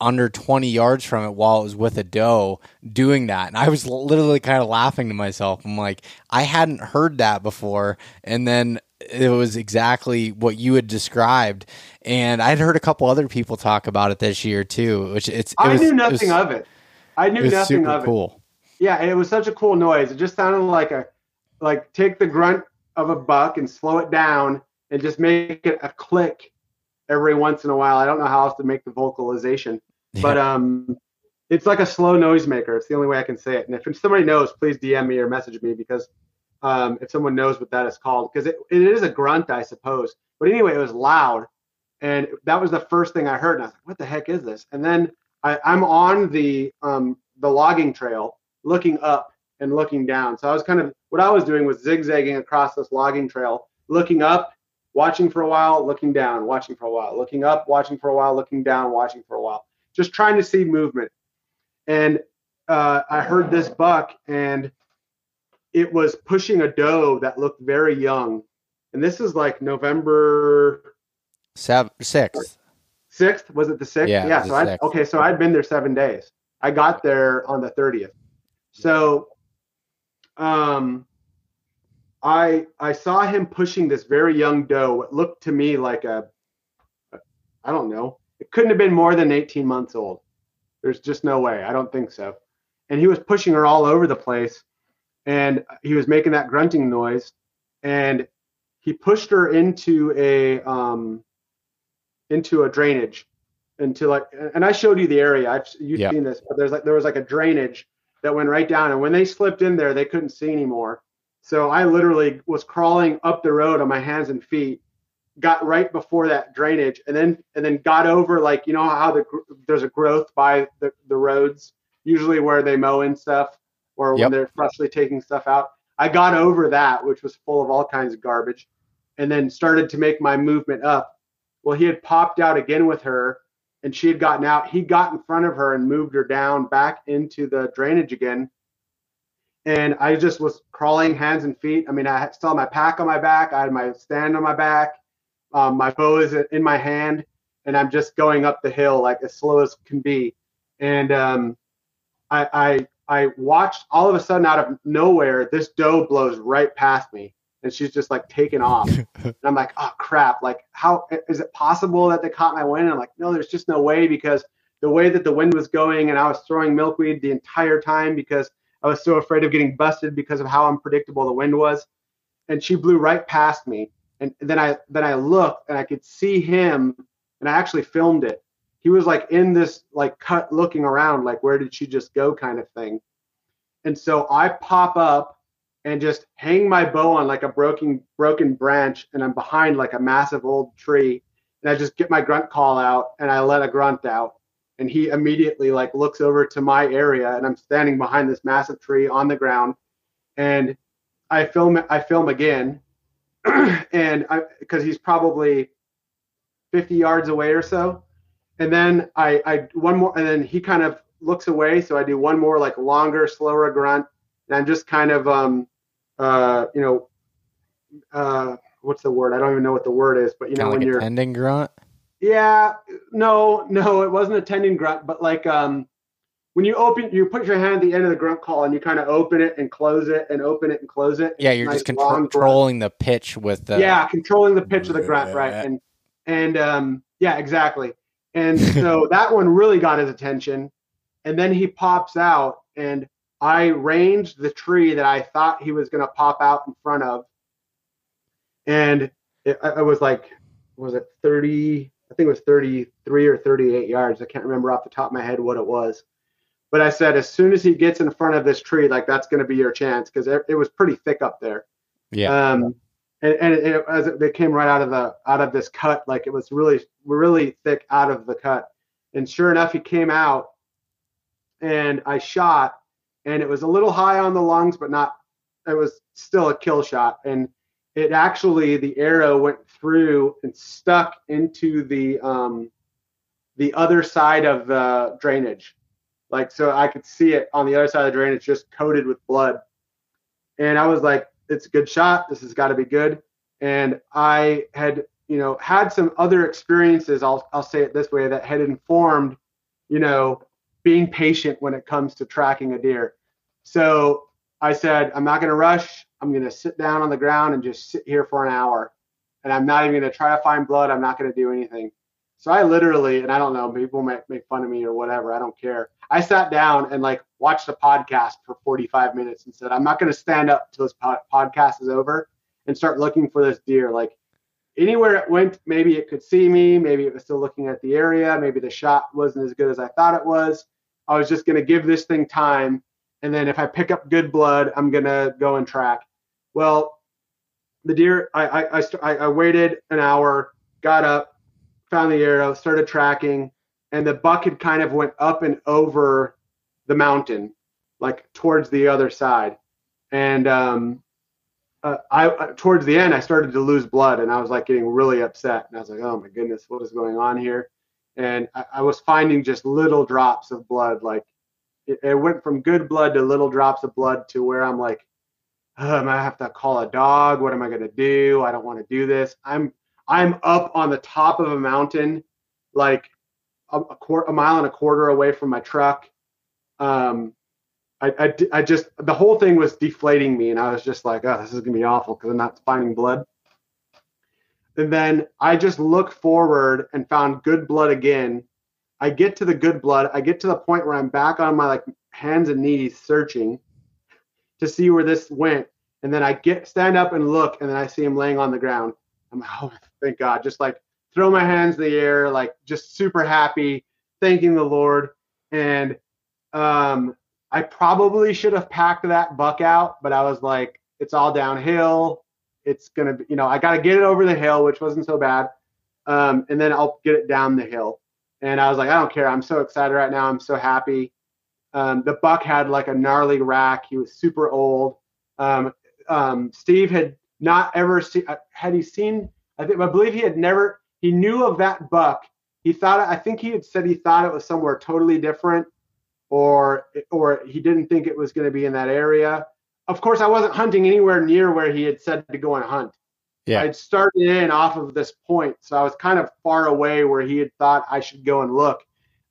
under 20 yards from it while it was with a doe doing that. And I was literally kind of laughing to myself. I'm like, I hadn't heard that before. And then it was exactly what you had described. And I'd heard a couple other people talk about it this year too, which it's, it I was, knew nothing it was, of it. I knew it nothing of cool. it. Yeah. it was such a cool noise. It just sounded like a, like take the grunt of a buck and slow it down and just make it a click every once in a while. I don't know how else to make the vocalization, yeah. but um, it's like a slow noisemaker. It's the only way I can say it. And if somebody knows, please DM me or message me because um, if someone knows what that is called, because it, it is a grunt, I suppose. But anyway, it was loud, and that was the first thing I heard. And I was like, "What the heck is this?" And then I, I'm on the um, the logging trail, looking up and looking down. So I was kind of what I was doing was zigzagging across this logging trail, looking up watching for a while, looking down, watching for a while, looking up, watching for a while, looking down, watching for a while, just trying to see movement. And uh, I heard this buck, and it was pushing a doe that looked very young. And this is like November seven, sixth. Sixth was it the sixth? Yeah. Yeah. So I okay. So I'd been there seven days. I got there on the thirtieth. So, um, I I saw him pushing this very young doe. It looked to me like a, I don't know. It couldn't have been more than 18 months old. There's just no way. I don't think so. And he was pushing her all over the place, and he was making that grunting noise, and he pushed her into a um into a drainage into like and I showed you the area. I've you've yep. seen this, but there's like there was like a drainage that went right down, and when they slipped in there, they couldn't see anymore so I literally was crawling up the road on my hands and feet, got right before that drainage, and then and then got over like you know how the there's a growth by the, the roads, usually where they mow and stuff, or yep. when they're freshly taking stuff out. I got over that, which was full of all kinds of garbage, and then started to make my movement up. Well, he had popped out again with her, and she had gotten out. He got in front of her and moved her down back into the drainage again and I just was crawling hands and feet. I mean, I still had my pack on my back, I had my stand on my back, um, my bow is in my hand, and I'm just going up the hill like as slow as can be. and um, I, I I watched all of a sudden out of nowhere this doe blows right past me and she's just like taking off. And I'm like oh crap. Like how is it possible that they caught my wind? And I'm like no there's just no way because the way that the wind was going and I was throwing milkweed the entire time because I was so afraid of getting busted because of how unpredictable the wind was. And she blew right past me and then I then I looked and I could see him and I actually filmed it he was like in this like cut looking around like where did she just go kind of thing. And so i pop up and just hang my bow on like a broken broken branch and i'm behind like a massive old tree. And i just get my grunt call out and i let a grunt out. And he immediately like looks over to my area and i'm standing behind this massive tree on the ground. And i film i film again. And i because he's probably 50 yards away or so and then I, I one more, and then he kind of looks away, so I do one more like longer, slower grunt, and I'm just kind of um, uh, you know, uh, what's the word? I don't even know what the word is, but you know Kinda when like a you're tending grunt. yeah, no, no, it wasn't a tending grunt, but like um, when you open, you put your hand at the end of the grunt call and you kind of open it and close it and open it and close it. Yeah, you're Nice just controlling the pitch with the. yeah, controlling the pitch of the grunt, right? And and um, yeah, exactly. And so that one really got his attention. And then he pops out, and I ranged the tree that I thought he was going to pop out in front of. And it, I was like, was it 30? I think it was 33 or 38 yards. I can't remember off the top of my head what it was. But I said, as soon as he gets in front of this tree, like that's going to be your chance because it, it was pretty thick up there. yeah. Um, and, and it, it, as it, it came right out of the out of this cut, like it was really really thick out of the cut. And sure enough, he came out, and I shot, and it was a little high on the lungs, but not. It was still a kill shot, and it actually the arrow went through and stuck into the um, the other side of the drainage, like so I could see it on the other side of the drainage, just coated with blood. And I was like, it's a good shot. This has got to be good. And I had, you know, had some other experiences. I'll I'll say it this way that had informed, you know, being patient when it comes to tracking a deer. So I said, I'm not going to rush. I'm going to sit down on the ground and just sit here for an hour. And I'm not even going to try to find blood. I'm not going to do anything. So I literally, and I don't know, people might make fun of me or whatever. I don't care. I sat down and like watched a podcast for 45 minutes and said, I'm not going to stand up till this pod- podcast is over and start looking for this deer. Like anywhere it went, maybe it could see me. Maybe it was still looking at the area. Maybe the shot wasn't as good as I thought it was. I was just going to give this thing time. And then if I pick up good blood, I'm going to go and track. Well, the deer, I, I, I, I waited an hour, got up, found the arrow, started tracking, and the buck had kind of went up and over the mountain, like towards the other side. And um, uh, I uh, towards the end, I started to lose blood, and I was like getting really upset. And I was like, "Oh my goodness, what is going on here?" And I, I was finding just little drops of blood. Like it, it went from good blood to little drops of blood to where I'm like, oh, "I'm gonna have to call a dog. What am I gonna do? I don't want to do this." I'm I'm up on the top of a mountain, like a, a, quart, a mile and a quarter away from my truck. Um, I, I, I just the whole thing was deflating me, and I was just like, oh, this is gonna be awful because I'm not finding blood. And then I just look forward and found good blood again. I get to the good blood. I get to the point where I'm back on my like hands and knees searching to see where this went. And then I get stand up and look, and then I see him laying on the ground. I'm like, oh, thank God. Just like throw my hands in the air, like just super happy, thanking the Lord. And um, I probably should have packed that buck out, but I was like, it's all downhill. It's gonna be, you know, I got to get it over the hill, which wasn't so bad, um, and then I'll get it down the hill. And I was like, I don't care. I'm so excited right now. I'm so happy. Um, the buck had like a gnarly rack. He was super old. Um, um, Steve had not ever seen. Had he seen? I think I believe he had never. He knew of that buck. He thought. I think he had said he thought it was somewhere totally different or or he didn't think it was going to be in that area. Of course, I wasn't hunting anywhere near where he had said to go and hunt. Yeah. I'd started in off of this point, so I was kind of far away where he had thought I should go and look.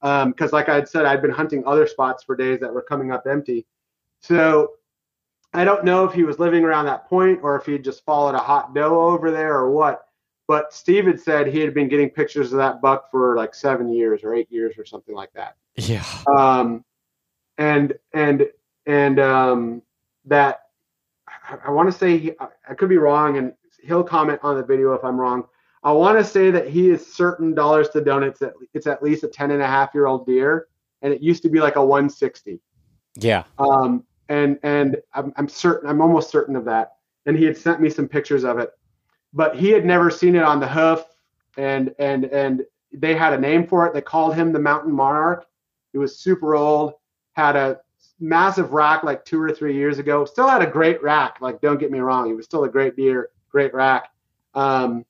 Um, because, like I had said, I'd been hunting other spots for days that were coming up empty. So I don't know if he was living around that point or if he had just followed a hot doe over there or what. But Steve had said he had been getting pictures of that buck for like seven years or eight years or something like that. Yeah. Um, and and and um, that I, I want to say he, I could be wrong, and he'll comment on the video if I'm wrong. I want to say that he is certain dollars to donuts that it's at least a 10 and a half year old deer, and it used to be like a 160. Yeah. Um, and and I'm, I'm certain, I'm almost certain of that. And he had sent me some pictures of it, but he had never seen it on the hoof, and and and they had a name for it. They called him the Mountain Monarch. He was super old, had a massive rack like two or three years ago. Still had a great rack. Like, don't get me wrong, he was still a great deer, great rack. Um,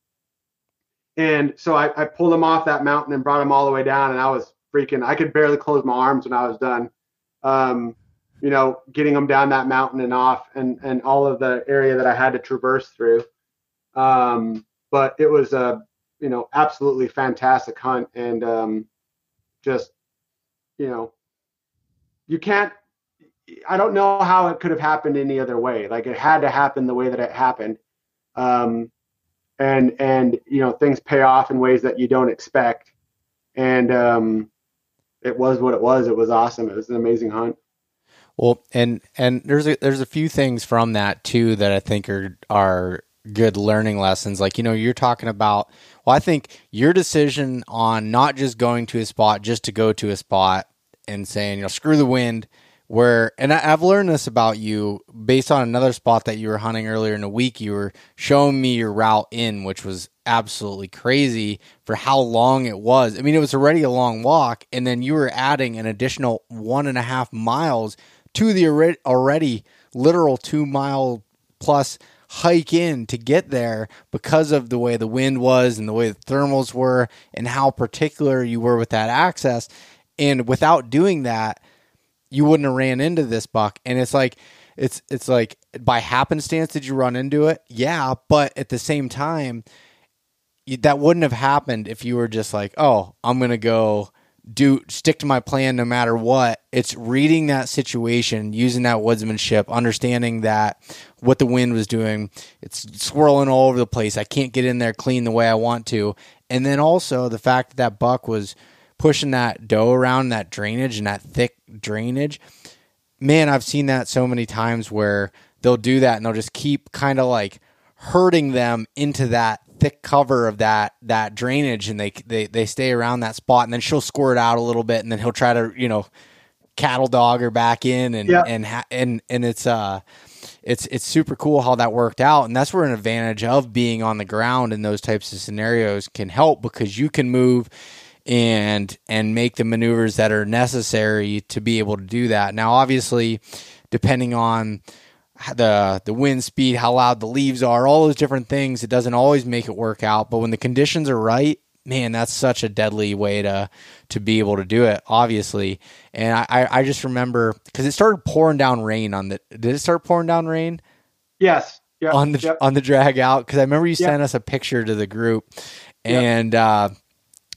and so I, I pulled him off that mountain and brought him all the way down, and I was freaking. I could barely close my arms when I was done. Um, you know, getting him down that mountain and off, and and all of the area that I had to traverse through. Um, but it was a you know absolutely fantastic hunt, and um, just you know, you can't. I don't know how it could have happened any other way. Like it had to happen the way that it happened. Um, and and you know things pay off in ways that you don't expect and um it was what it was it was awesome it was an amazing hunt Well, and and there's a there's a few things from that too that I think are are good learning lessons. Like you know, you're talking about. Well, I think your decision on not just going to a spot just to go to a spot and saying you know screw the wind. Where and I, I've learned this about you based on another spot that you were hunting earlier in the week. You were showing me your route in, which was absolutely crazy for how long it was. I mean, it was already a long walk, and then you were adding an additional one and a half miles to the already literal two mile plus hike in to get there because of the way the wind was and the way the thermals were and how particular you were with that access. And without doing that, you wouldn't have ran into this buck. And it's like, it's it's like by happenstance did you run into it? Yeah, but at the same time, that wouldn't have happened if you were just like, oh, I'm gonna go do stick to my plan no matter what. It's reading that situation, using that woodsmanship, understanding that what the wind was doing, it's swirling all over the place. I can't get in there clean the way I want to. And then also the fact that that buck was pushing that doe around that drainage and that thick drainage. Man, I've seen that so many times where they'll do that and they'll just keep kind of like herding them into that thick cover of that that drainage and they they they stay around that spot and then she'll squirt out a little bit and then he'll try to you know cattle dog her back in and Yeah. and ha- and and it's uh it's it's super cool how that worked out and that's where an advantage of being on the ground in those types of scenarios can help because you can move and and make the maneuvers that are necessary to be able to do that now obviously depending on the the wind speed, how loud the leaves are, all those different things. It doesn't always make it work out, but when the conditions are right, man, that's such a deadly way to to be able to do it. Obviously, and I I just remember because it started pouring down rain on the. Did it start pouring down rain yes yeah on the yep. on the drag out? Because I remember you Yep. sent us a picture to the group, and. uh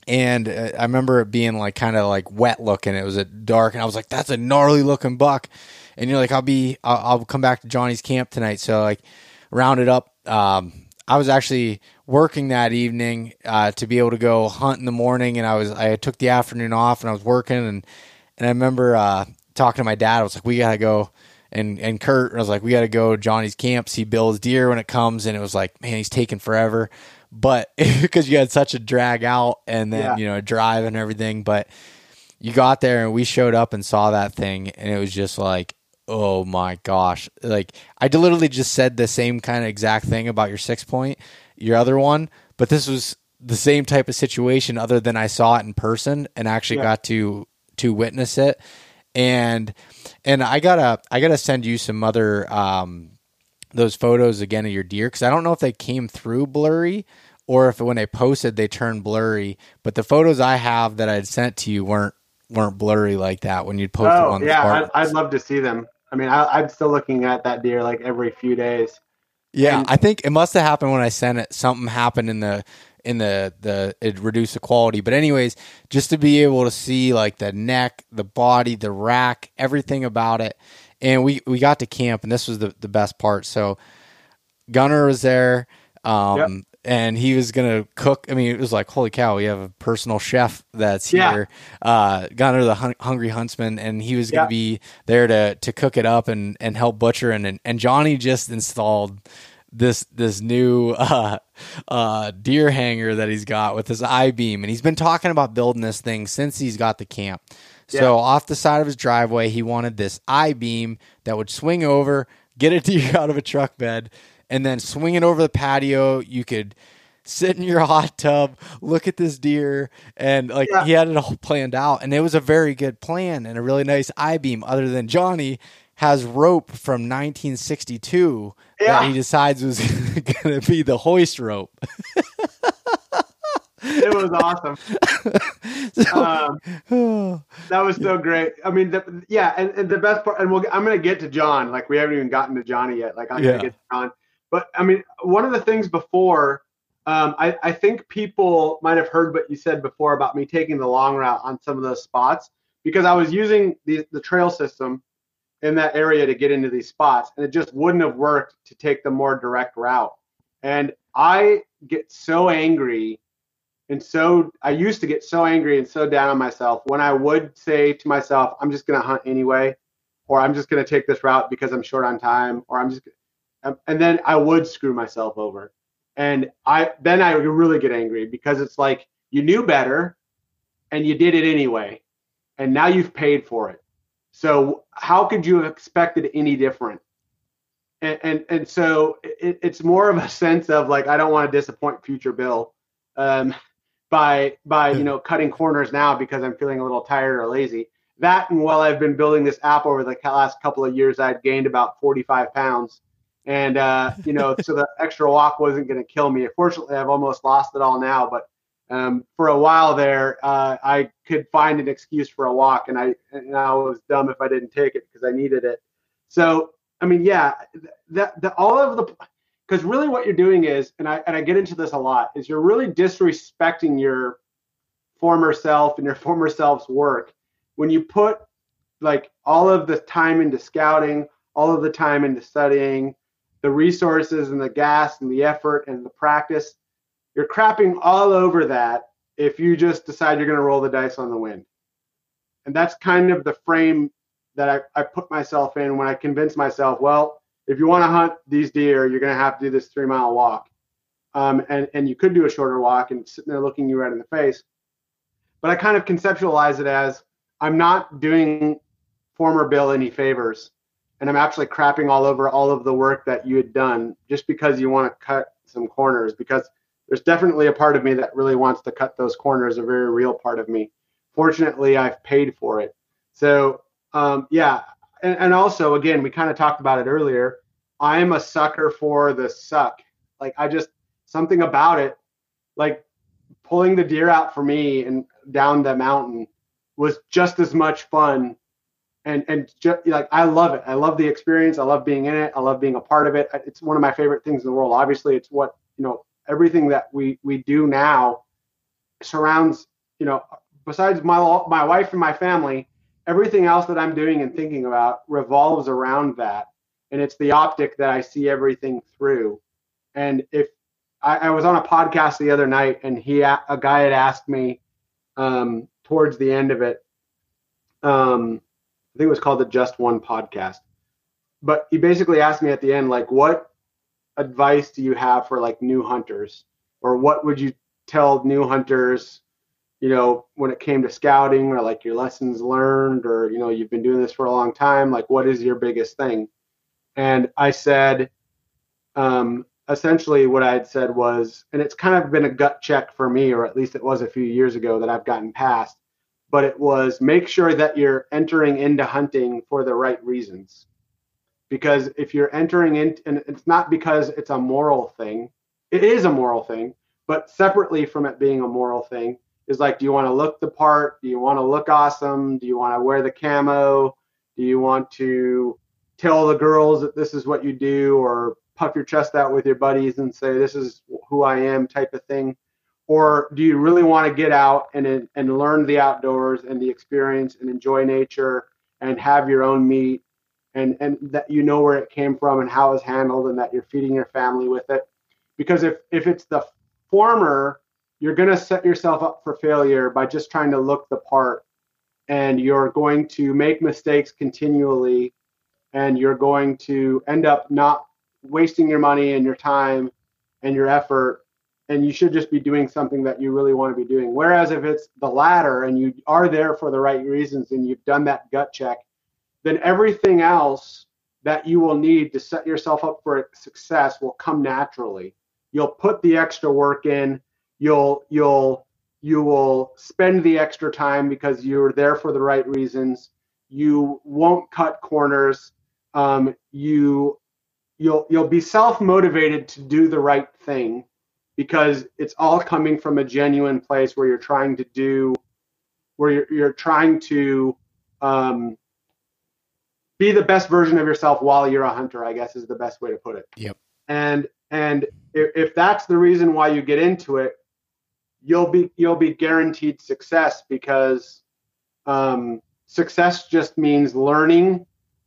and uh, I remember it being like kind of like wet looking. It was a dark, and I was like, "That's a gnarly looking buck." And you're like, "I'll be, I'll, I'll come back to Johnny's camp tonight." So like, rounded up. Um, I was actually working that evening uh, to be able to go hunt in the morning, and I was I took the afternoon off, and I was working, and and I remember uh, talking to my dad. I was like, "We gotta go." And and Kurt, I was like, "We gotta go to Johnny's camp, see Bill's deer when it comes." And it was like, "Man, he's taking forever." But because you had such a drag out and then Yeah. you know drive and everything, but you got there and we showed up and saw that thing and it was just like oh my gosh like i literally just said the same kind of exact thing about your six point your other one but this was the same type of situation other than i saw it in person and actually Yeah. got to to witness it and and i gotta i gotta send you some other um those photos again of your deer because I don't know if they came through blurry or if when they posted they turned blurry. But the photos I have that I'd sent to you weren't weren't blurry like that when you'd post it oh on the yeah. I'd, I'd love to see them i mean I, i'm still looking at that deer like every few days yeah, and- I think it must have happened when I sent it. Something happened in the in the the it reduced the quality. But anyways, just to be able to see like the neck, the body, the rack, everything about it, and we we got to camp, and this was the the best part. So Gunner was there. Um, yep and he was gonna cook. I mean, it was like, holy cow, we have a personal chef that's yeah. here, uh, Gunner the hun- Hungry Huntsman, and he was gonna yeah. be there to to cook it up and and help butcher. And and Johnny just installed this this new uh, uh, deer hanger that he's got with his I beam, and he's been talking about building this thing since he's got the camp. Yeah. So off the side of his driveway, he wanted this I beam that would swing over, get a deer out of a truck bed and then swing it over the patio. You could sit in your hot tub, look at this deer, and like yeah. he had it all planned out. And it was a very good plan and a really nice I beam. Other than Johnny has rope from 1962 yeah. that he decides was going to be the hoist rope. it was awesome. so, um, that was so great. I mean, the, yeah, and, and, the best part, and we'll, I'm going to get to John. Like we haven't even gotten to Johnny yet. Like I'm yeah. going to get to John. But I mean, one of the things before, um, I, I think people might have heard what you said before about me taking the long route on some of those spots because I was using the, the trail system in that area to get into these spots, and it just wouldn't have worked to take the more direct route. And I get so angry and so I used to get so angry and so down on myself when I would say to myself, I'm just going to hunt anyway, or I'm just going to take this route because I'm short on time, or I'm just and then I would screw myself over. And I then I would really get angry because it's like you knew better and you did it anyway. And now you've paid for it. So how could you have expected any different? And and, and so it, it's more of a sense of like I don't want to disappoint future Bill um, by by you know cutting corners now because I'm feeling a little tired or lazy. That and while I've been building this app over the last couple of years, I'd gained about 45 pounds and uh, you know, so the extra walk wasn't going to kill me. Fortunately, I've almost lost it all now, but um, for a while there, uh, I could find an excuse for a walk, and I and I was dumb if I didn't take it because I needed it. So I mean, yeah, that the all of the because really what you're doing is, and I and I get into this a lot, is you're really disrespecting your former self and your former self's work when you put like all of the time into scouting, all of the time into studying, the resources and the gas and the effort and the practice. You're crapping all over that if you just decide you're going to roll the dice on the wind. And that's kind of the frame that I, I put myself in when I convince myself, well, if you want to hunt these deer, you're going to have to do this three mile walk. Um, and, and you could do a shorter walk and sitting there looking you right in the face. But I kind of conceptualize it as I'm not doing former Bill any favors and I'm actually crapping all over all of the work that you had done just because you want to cut some corners because there's definitely a part of me that really wants to cut those corners, a very real part of me. Fortunately, I've paid for it. So, um, yeah. And, and also, again, we kind of talked about it earlier. I'm a sucker for the suck. Like, I just, something about it, like pulling the deer out for me and down the mountain was just as much fun and and just like I love it. I love the experience. I love being in it. I love being a part of it. It's one of my favorite things in the world. Obviously, it's what you know. Everything that we we do now surrounds you know. Besides my my wife and my family, everything else that I'm doing and thinking about revolves around that, and it's the optic that I see everything through. And if I, I was on a podcast the other night, and he a guy had asked me um, towards the end of it. Um, I think it was called the Just One podcast. But he basically asked me at the end, like, what advice do you have for like new hunters, or what would you tell new hunters, you know, when it came to scouting, or like your lessons learned, or you know, you've been doing this for a long time, like, what is your biggest thing? And I said, um, essentially, what I had said was, and it's kind of been a gut check for me, or at least it was a few years ago that I've gotten past but it was make sure that you're entering into hunting for the right reasons. Because if you're entering in, and it's not because it's a moral thing, it is a moral thing, but separately from it being a moral thing, is like, do you want to look the part? Do you want to look awesome? Do you want to wear the camo? Do you want to tell the girls that this is what you do or puff your chest out with your buddies and say, this is who I am type of thing? Or do you really want to get out and and learn the outdoors and the experience and enjoy nature and have your own meat and and that you know where it came from and how it's handled and that you're feeding your family with it? Because if if it's the former you're going to set yourself up for failure by just trying to look the part. And you're going to make mistakes continually and you're going to end up not wasting your money and your time and your effort and you should just be doing something that you really want to be doing. Whereas if it's the latter and you are there for the right reasons and you've done that gut check then everything else that you will need to set yourself up for success will come naturally. You'll put the extra work in. You'll you'll you will spend the extra time because you're there for the right reasons. You won't cut corners. Um, you you'll you'll be self motivated to do the right thing because it's all coming from a genuine place where you're trying to do where you're, you're trying to um, be the best version of yourself while you're a hunter i guess is the best way to put it. Yep. And and if, if that's the reason why you get into it you'll be you'll be guaranteed success because um, success just means learning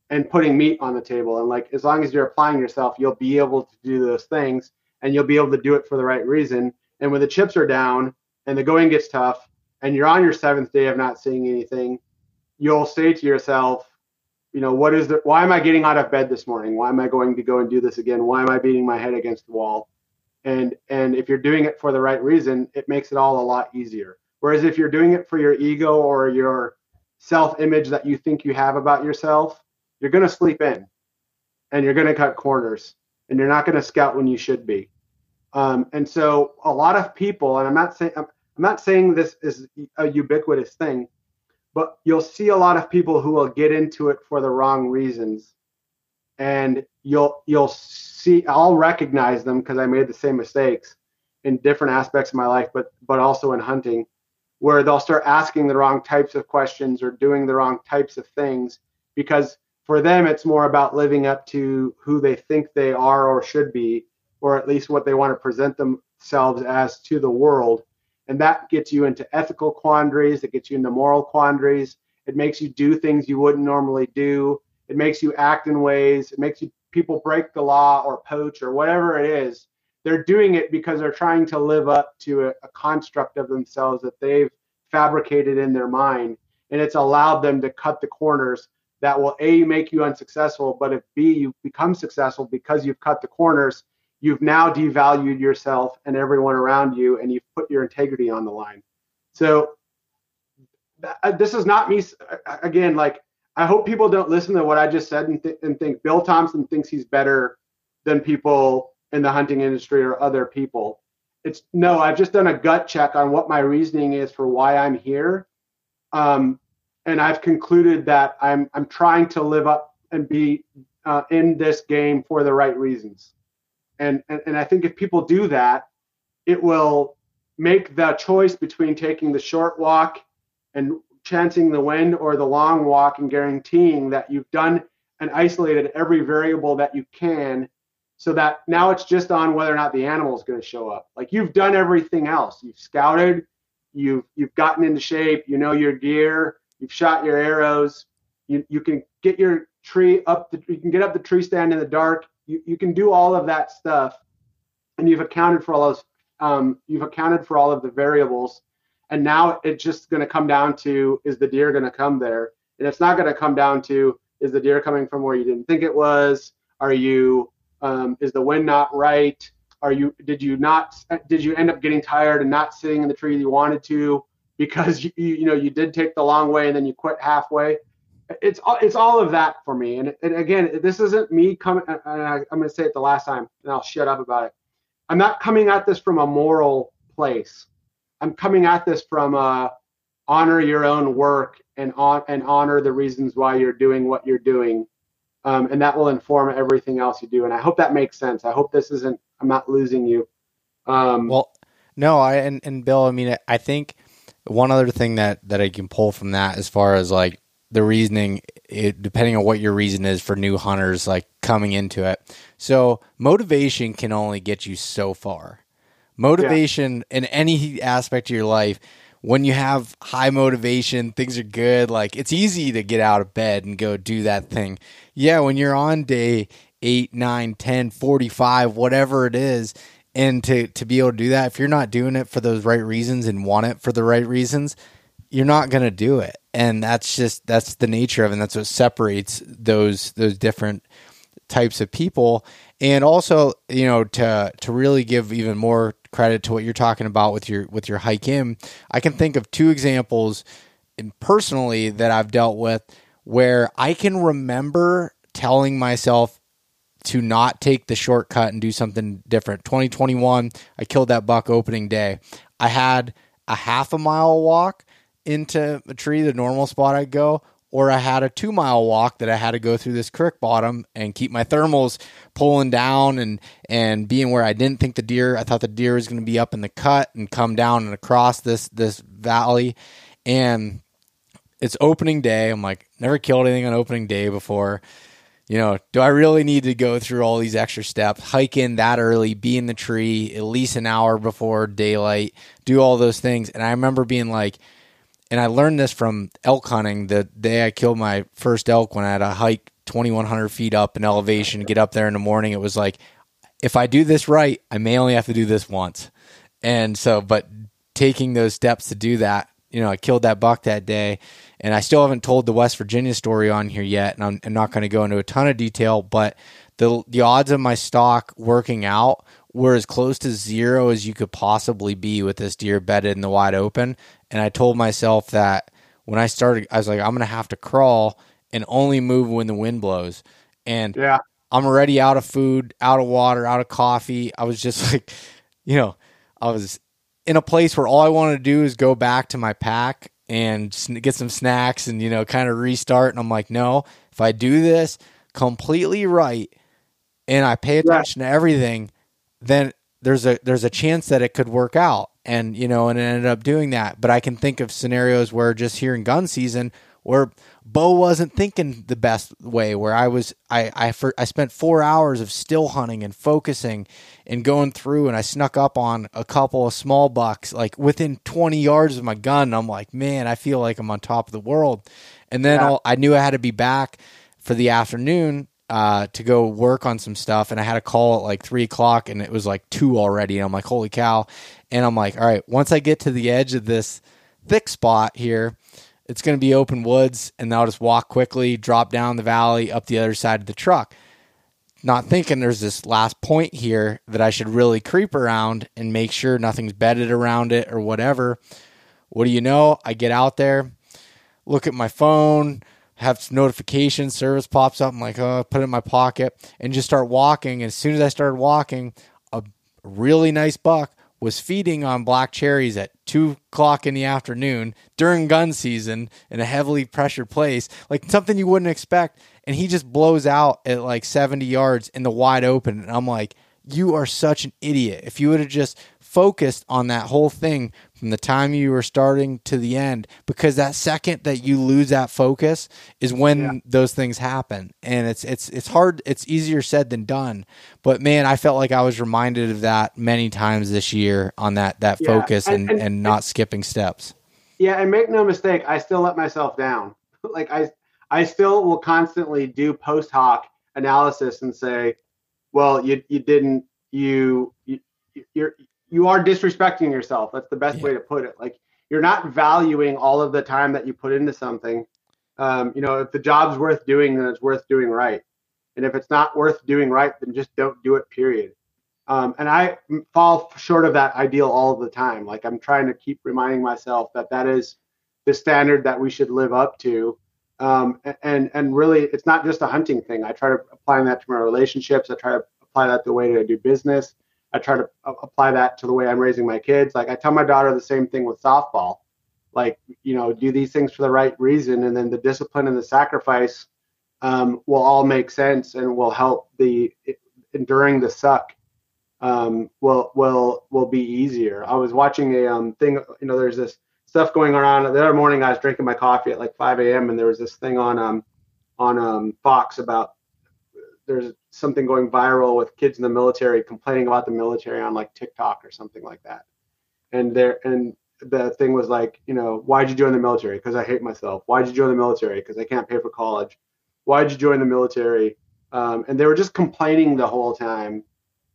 and putting meat on the table. And like as long as you're applying yourself, you'll be able to do those things and you'll be able to do it for the right reason. And when the chips are down and the going gets tough and you're on your seventh day of not seeing anything, you'll say to yourself, you know, what is the why am I getting out of bed this morning? Why am I going to go and do this again? Why am I beating my head against the wall? and and if you're doing it for the right reason it makes it all a lot easier whereas if you're doing it for your ego or your self image that you think you have about yourself you're going to sleep in and you're going to cut corners and you're not going to scout when you should be. Um, and so a lot of people and i'm not saying I'm, I'm not saying this is a ubiquitous thing but you'll see a lot of people who will get into it for the wrong reasons. And you'll you'll see I'll recognize them because I made the same mistakes in different aspects of my life, but but also in hunting, where they'll start asking the wrong types of questions or doing the wrong types of things because for them it's more about living up to who they think they are or should be, or at least what they want to present themselves as to the world. And that gets you into ethical quandaries, it gets you into moral quandaries. It makes you do things you wouldn't normally do. It makes you act in ways. It makes you people break the law or poach or whatever it is, they're doing it because they're trying to live up to a, a construct of themselves that they've fabricated in their mind. And it's allowed them to cut the corners that will A, make you unsuccessful, but if B, you become successful because you've cut the corners, you've now devalued yourself and everyone around you and you've put your integrity on the line. So this is not me, again, like I hope people don't listen to what I just said and, th- and think Bill Thompson thinks he's better than people in the hunting industry or other people. It's no, I've just done a gut check on what my reasoning is for why I'm here. Um, and I've concluded that I'm I'm trying to live up and be uh, in this game for the right reasons. And, and and I think if people do that, it will make the choice between taking the short walk and chancing the wind or the long walk and guaranteeing that you've done and isolated every variable that you can so that now it's just on whether or not the animal is going to show up. Like you've done everything else. You've scouted, you've you've gotten into shape, you know your gear, you've shot your arrows, you you can get your tree up the you can get up the tree stand in the dark. You you can do all of that stuff and you've accounted for all those um, you've accounted for all of the variables and now it's just going to come down to is the deer going to come there? And it's not going to come down to is the deer coming from where you didn't think it was? Are you um, is the wind not right? Are you did you not did you end up getting tired and not sitting in the tree you wanted to because you you know you did take the long way and then you quit halfway? It's all it's all of that for me. And, and again, this isn't me coming. I'm going to say it the last time, and I'll shut up about it. I'm not coming at this from a moral place. I'm coming at this from uh, honor your own work and on and honor the reasons why you're doing what you're doing, um, and that will inform everything else you do. And I hope that makes sense. I hope this isn't. I'm not losing you. Um, well, no, I and, and Bill. I mean, I think one other thing that that I can pull from that, as far as like the reasoning, it, depending on what your reason is for new hunters, like coming into it. So motivation can only get you so far Motivation yeah. in any aspect of your life, when you have high motivation, things are good. Like it's easy to get out of bed and go do that thing. Yeah, when you're on day 8, 9, 10, 45, whatever it is, and to to be able to do that, if you're not doing it for those right reasons and want it for the right reasons, you're not going to do it. And that's just that's the nature of it. And that's what separates those those different types of people. And also, you know, to to really give even more credit to what you're talking about with your with your hike in, I can think of two examples personally that I've dealt with where I can remember telling myself to not take the shortcut and do something different. 2021, I killed that buck opening day. I had a half a mile walk into a tree, the normal spot I'd go, or I had a two mile walk that I had to go through this creek bottom and keep my thermals pulling down and and being where I didn't think the deer. I thought the deer was going to be up in the cut and come down and across this this valley, and it's opening day. I'm like never killed anything on opening day before. You know, do I really need to go through all these extra steps, hike in that early, be in the tree at least an hour before daylight, do all those things? And I remember being like, and I learned this from elk hunting the day I killed my first elk when I had a hike 2,100 feet up in elevation, get up there in the morning. It was like, if I do this right, I may only have to do this once. And so, but taking those steps to do that, you know, I killed that buck that day. And I still haven't told the West Virginia story on here yet. And I'm, I'm not going to go into a ton of detail, but the, the odds of my stock working out were as close to zero as you could possibly be with this deer bedded in the wide open and I told myself that when I started, I was like, I'm gonna have to crawl and only move when the wind blows. And yeah, I'm already out of food, out of water, out of coffee. I was just like, you know, I was in a place where all I wanted to do is go back to my pack and get some snacks and you know kind of restart. And I'm like, no, if I do this completely right and I pay attention to everything, then there's a there's a chance that it could work out and you know and it ended up doing that but i can think of scenarios where just here in gun season where Beau wasn't thinking the best way where i was i i, for, I spent four hours of still hunting and focusing and going through and i snuck up on a couple of small bucks like within 20 yards of my gun i'm like man i feel like i'm on top of the world and then yeah. i knew i had to be back for the afternoon uh, to go work on some stuff, and I had a call at like three o'clock, and it was like two already. And I'm like, holy cow! And I'm like, all right, once I get to the edge of this thick spot here, it's going to be open woods, and I'll just walk quickly, drop down the valley, up the other side of the truck. Not thinking there's this last point here that I should really creep around and make sure nothing's bedded around it or whatever. What do you know? I get out there, look at my phone, have notifications, service pops up. I'm like, oh, put it in my pocket and just start walking. And as soon as I started walking, a really nice buck was feeding on black cherries at two o'clock in the afternoon during gun season in a heavily pressured place, like something you wouldn't expect. And he just blows out at like 70 yards in the wide open. And I'm like, you are such an idiot. If you would have just focused on that whole thing from the time you were starting to the end because that second that you lose that focus is when yeah. those things happen and it's it's it's hard it's easier said than done but man i felt like i was reminded of that many times this year on that that yeah. focus and, and, and, and not skipping steps yeah and make no mistake i still let myself down like i i still will constantly do post hoc analysis and say well you you didn't you, you you're you are disrespecting yourself. That's the best yeah. way to put it. Like you're not valuing all of the time that you put into something. Um, you know, if the job's worth doing, then it's worth doing right. And if it's not worth doing right, then just don't do it. Period. Um, and I fall short of that ideal all the time. Like I'm trying to keep reminding myself that that is the standard that we should live up to. Um, and and really, it's not just a hunting thing. I try to apply that to my relationships. I try to apply that the way that I do business. I try to apply that to the way I'm raising my kids. Like I tell my daughter the same thing with softball. Like, you know, do these things for the right reason, and then the discipline and the sacrifice um, will all make sense and will help the enduring the suck um, will will will be easier. I was watching a um, thing. You know, there's this stuff going on. The other morning, I was drinking my coffee at like 5 a.m. and there was this thing on um on um Fox about there's something going viral with kids in the military complaining about the military on like TikTok or something like that. And there and the thing was like, you know, why'd you join the military? Because I hate myself. Why'd you join the military? Because I can't pay for college. Why'd you join the military? Um, and they were just complaining the whole time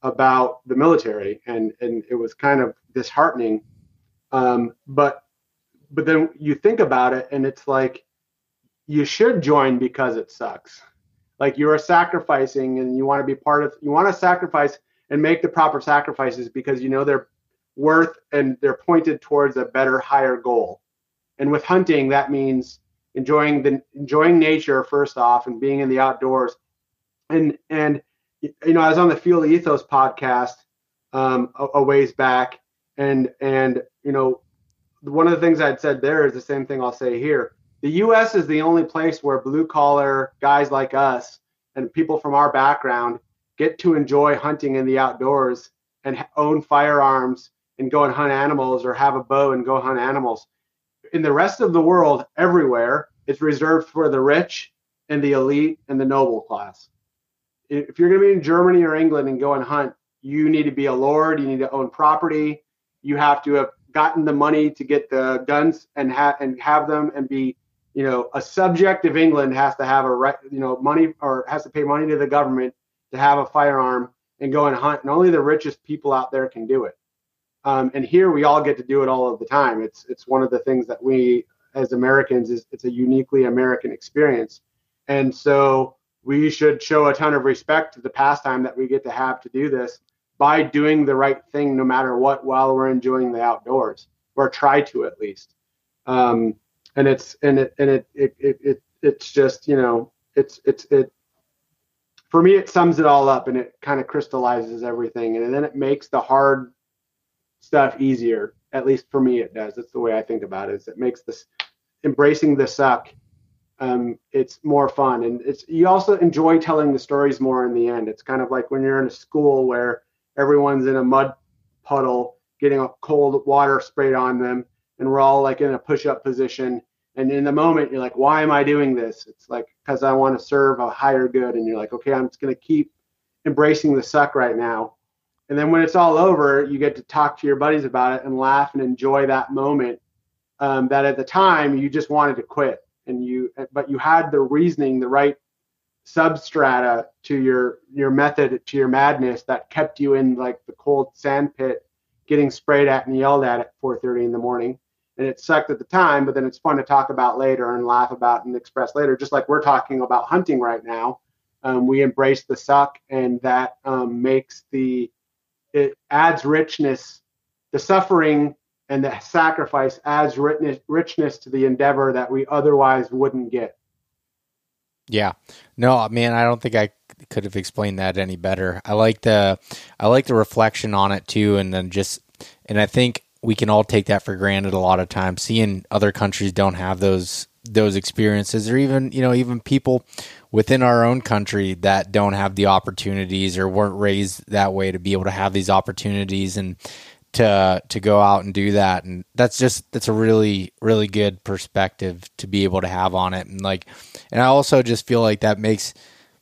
about the military, and and it was kind of disheartening. Um, but but then you think about it, and it's like you should join because it sucks. Like you are sacrificing, and you want to be part of. You want to sacrifice and make the proper sacrifices because you know they're worth and they're pointed towards a better, higher goal. And with hunting, that means enjoying the enjoying nature first off and being in the outdoors. And and you know, I was on the Field Ethos podcast um, a, a ways back, and and you know, one of the things I'd said there is the same thing I'll say here. The U.S. is the only place where blue collar guys like us and people from our background get to enjoy hunting in the outdoors and own firearms and go and hunt animals or have a bow and go hunt animals. In the rest of the world, everywhere, it's reserved for the rich and the elite and the noble class. If you're going to be in Germany or England and go and hunt, you need to be a lord, you need to own property, you have to have gotten the money to get the guns and have and have them and be you know a subject of England has to have a right you know money or has to pay money to the government to have a firearm and go and hunt. And only the richest people out there can do it. Um, and here we all get to do it all of the time. It's it's one of the things that we as Americans is it's a uniquely American experience, and so we should show a ton of respect to the pastime that we get to have to do this by doing the right thing no matter what while we're enjoying the outdoors or try to at least. Um, and it's and it and it it, it it it's just you know it's it's it for me it sums it all up and it kind of crystallizes everything and then it makes the hard stuff easier. At least for me, it does. That's the way I think about it. Is it makes this embracing the suck. Um, it's more fun, and it's you also enjoy telling the stories more in the end. It's kind of like when you're in a school where everyone's in a mud puddle getting a cold water sprayed on them, and we're all like in a push-up position. And in the moment, you're like, "Why am I doing this?" It's like because I want to serve a higher good, and you're like, "Okay, I'm just gonna keep embracing the suck right now." And then when it's all over, you get to talk to your buddies about it and laugh and enjoy that moment. Um, that at the time you just wanted to quit, and you but you had the reasoning, the right substrata to your your method to your madness that kept you in like the cold sand pit, getting sprayed at and yelled at at 4:30 in the morning. And it sucked at the time, but then it's fun to talk about later and laugh about and express later. Just like we're talking about hunting right now, um, we embrace the suck, and that um, makes the it adds richness. The suffering and the sacrifice adds richness, richness to the endeavor that we otherwise wouldn't get. Yeah. No, uh, man, I don't think I could have explained that any better. I like the I like the reflection on it too and then just and I think we can all take that for granted a lot of times seeing other countries don't have those those experiences or even, you know, even people within our own country that don't have the opportunities or weren't raised that way to be able to have these opportunities and to to go out and do that and that's just that's a really really good perspective to be able to have on it and like and I also just feel like that makes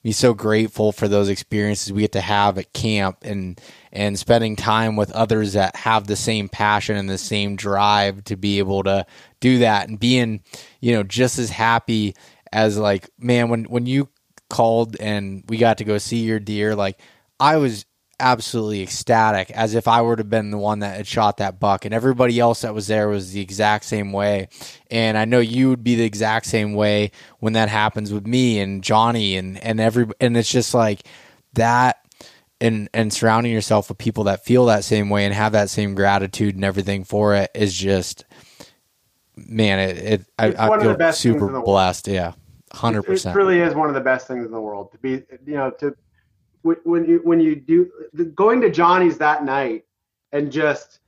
me so grateful for those experiences we get to have at camp and and spending time with others that have the same passion and the same drive to be able to do that and being you know just as happy as like man when when you called and we got to go see your deer like I was absolutely ecstatic as if I would have been the one that had shot that buck and everybody else that was there was the exact same way. And I know you would be the exact same way when that happens with me and Johnny and and every and it's just like that and and surrounding yourself with people that feel that same way and have that same gratitude and everything for it is just man it, it I, I feel super blessed. Yeah hundred percent. It really is one of the best things in the world to be, you know, to when you when you do going to Johnny's that night and just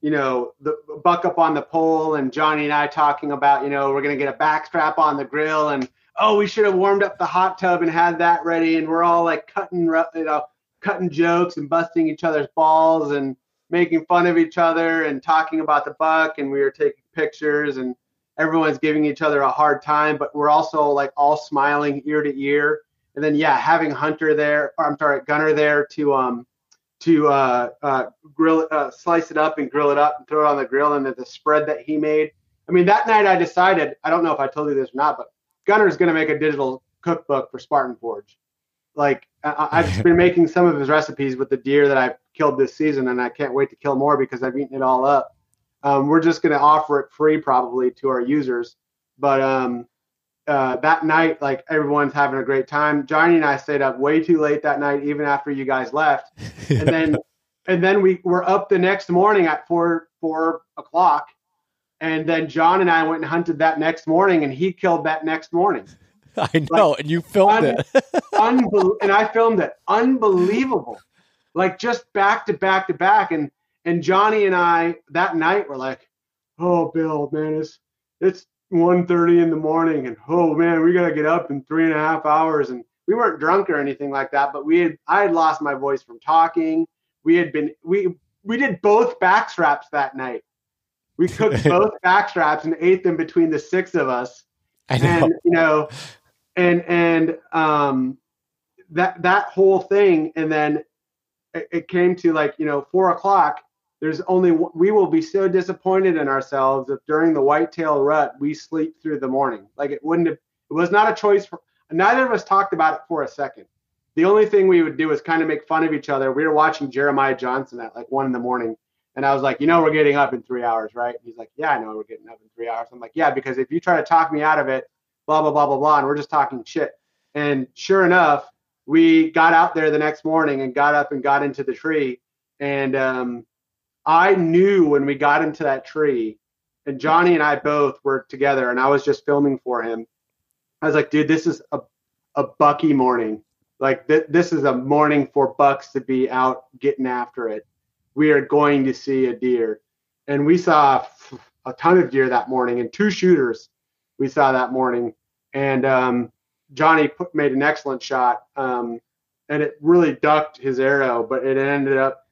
you know the buck up on the pole and Johnny and I talking about you know we're gonna get a backstrap on the grill and oh we should have warmed up the hot tub and had that ready and we're all like cutting you know cutting jokes and busting each other's balls and making fun of each other and talking about the buck and we were taking pictures and everyone's giving each other a hard time, but we're also like all smiling ear to ear. And then yeah, having Hunter there, or I'm sorry, Gunner there to um to uh, uh, grill uh, slice it up and grill it up and throw it on the grill, and then the spread that he made. I mean, that night I decided, I don't know if I told you this or not, but Gunner's going to make a digital cookbook for Spartan Forge. Like I, have been making some of his recipes with the deer that I've killed this season, and I can't wait to kill more because I've eaten it all up. Um, we're just going to offer it free probably to our users, but um, uh, that night, like everyone's having a great time. Johnny and I stayed up way too late that night, even after you guys left, and then and then we were up the next morning at four four o'clock, and then John and I went and hunted that next morning, and he killed that next morning. I know, like, and you filmed un- it. unbe- and I filmed it. Unbelievable. Like just back to back to back. And and Johnny and I that night were like, Oh Bill, man, it's it's 1.30 in the morning and oh man, we gotta get up in three and a half hours. And we weren't drunk or anything like that, but we had I had lost my voice from talking. We had been we we did both back straps that night. We cooked both back straps and ate them between the six of us. I know. And you know, and and um that that whole thing and then it, it came to like you know four o'clock there's only we will be so disappointed in ourselves if during the whitetail rut we sleep through the morning. Like it wouldn't have it was not a choice for neither of us talked about it for a second. The only thing we would do is kind of make fun of each other. We were watching jeremiah johnson at like one in the morning and i was like you know we're getting up in three hours right? And he's like yeah i know we're getting up in three hours. I'm like yeah because if you try to talk me out of it blah blah blah blah blah and we're just talking shit. And sure enough we got out there the next morning and got up and got into the tree and um, I knew when we got into that tree, and Johnny and I both were together, and I was just filming for him. I was like, dude, this is a, a bucky morning. Like, th- this is a morning for bucks to be out getting after it. We are going to see a deer. And we saw a ton of deer that morning, and two shooters we saw that morning. And um, Johnny put, made an excellent shot, um, and it really ducked his arrow, but it ended up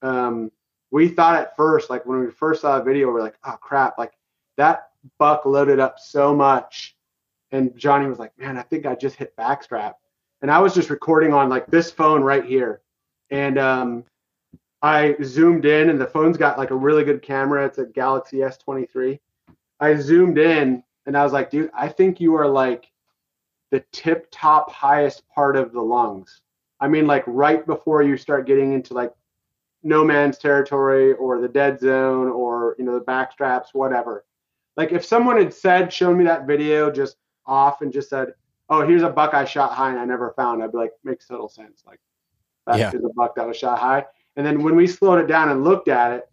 um, we thought at first, like when we first saw the video, we are like, oh crap, like that buck loaded up so much. And Johnny was like, man, I think I just hit backstrap. And I was just recording on like this phone right here. And um, I zoomed in, and the phone's got like a really good camera. It's a Galaxy S23. I zoomed in, and I was like, dude, I think you are like the tip top highest part of the lungs. I mean, like right before you start getting into like no man's territory or the dead zone or you know the backstraps whatever. Like if someone had said shown me that video just off and just said oh here's a buck i shot high and i never found i'd be like makes total sense. Like that yeah. is a buck that was shot high. And then when we slowed it down and looked at it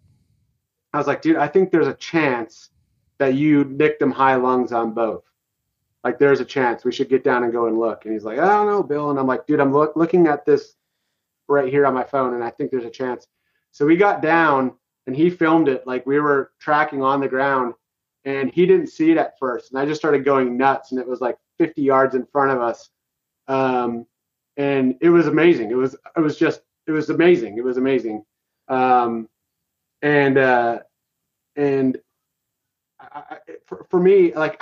i was like dude i think there's a chance that you nicked them high lungs on both. Like there's a chance. We should get down and go and look. And he's like i don't know bill. And i'm like dude i'm look, looking at this right here on my phone and i think there's a chance so we got down and he filmed it like we were tracking on the ground and he didn't see it at first. And I just started going nuts and it was like 50 yards in front of us. Um, and it was amazing. It was, it was just, it was amazing. It was amazing. Um, and, uh, and I, for, for me, like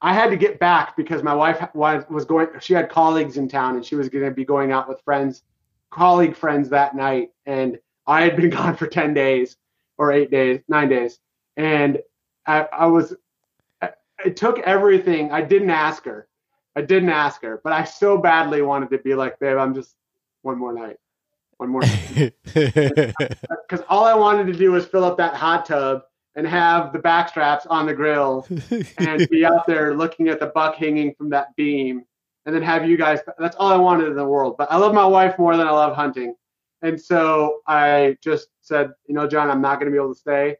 I had to get back because my wife was, was going, she had colleagues in town and she was going to be going out with friends, colleague friends that night. And I had been gone for 10 days or eight days, nine days. And I, I was, it took everything. I didn't ask her. I didn't ask her, but I so badly wanted to be like, babe, I'm just one more night, one more Because all I wanted to do was fill up that hot tub and have the back straps on the grill and be out there looking at the buck hanging from that beam and then have you guys. That's all I wanted in the world. But I love my wife more than I love hunting. And so I just said, you know, John, I'm not going to be able to stay.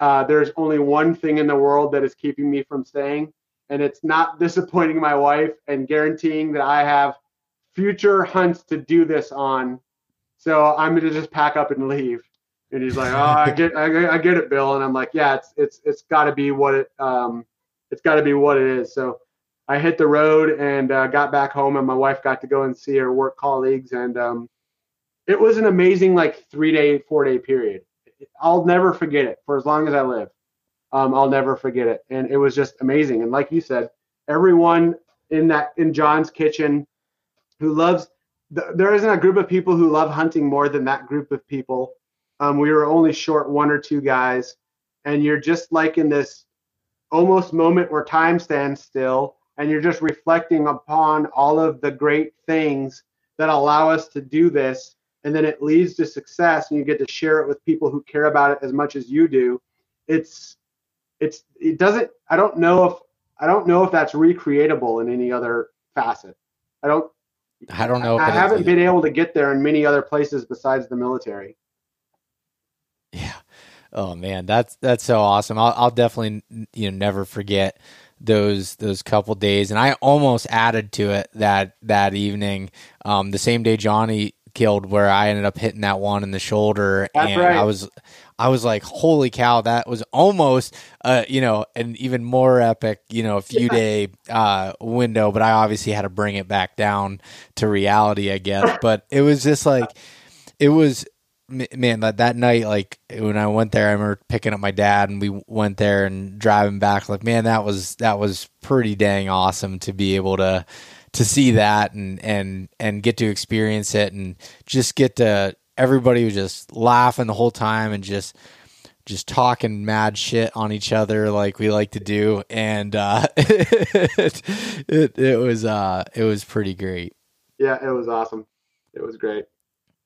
Uh, there's only one thing in the world that is keeping me from staying, and it's not disappointing my wife and guaranteeing that I have future hunts to do this on. So I'm going to just pack up and leave. And he's like, oh, I get, I, I get it, Bill. And I'm like, yeah, it's, it's, it's got to be what it, um, it's got to be what it is. So I hit the road and uh, got back home, and my wife got to go and see her work colleagues, and um, it was an amazing like three day, four day period. I'll never forget it for as long as I live. Um, I'll never forget it, and it was just amazing. And like you said, everyone in that in John's kitchen who loves. There isn't a group of people who love hunting more than that group of people. Um, we were only short one or two guys, and you're just like in this almost moment where time stands still, and you're just reflecting upon all of the great things that allow us to do this, and then it leads to success, and you get to share it with people who care about it as much as you do. It's it's it doesn't. I don't know if I don't know if that's recreatable in any other facet. I don't. I don't know. I, I haven't been able to get there in many other places besides the military. Yeah. Oh man, that's that's so awesome. I'll, I'll definitely you know never forget those those couple days, and I almost added to it that that evening, um, the same day Johnny killed, where I ended up hitting that one in the shoulder, that's and right. I was I was like, holy cow, that was almost, uh, you know, an even more epic, you know, a few day uh, window. But I obviously had to bring it back down to reality, I guess. But it was just like, it was, man, that, that night, like when I went there, I remember picking up my dad and we went there and driving back. Like, man, that was, that was pretty dang awesome to be able to, to see that and, and, and get to experience it and just get to, everybody was just laughing the whole time and just just talking mad shit on each other like we like to do. And uh it, it, it was uh it was pretty great. Yeah it was awesome. It was great.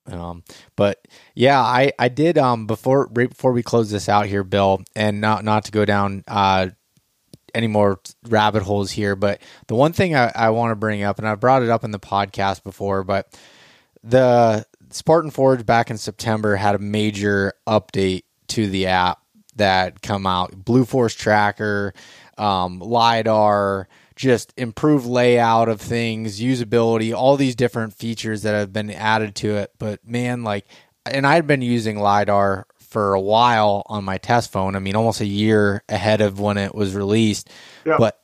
Um but yeah i i did um before right before we close this out here bill and not not to go down uh any more rabbit holes here but the one thing i, I want to bring up and i brought it up in the podcast before but the Spartan Forge back in September had a major update to the app that come out. Blue Force Tracker, um, lidar, just improved layout of things, usability, all these different features that have been added to it. But man, like, and I'd been using lidar for a while on my test phone. I mean, almost a year ahead of when it was released. Yeah. But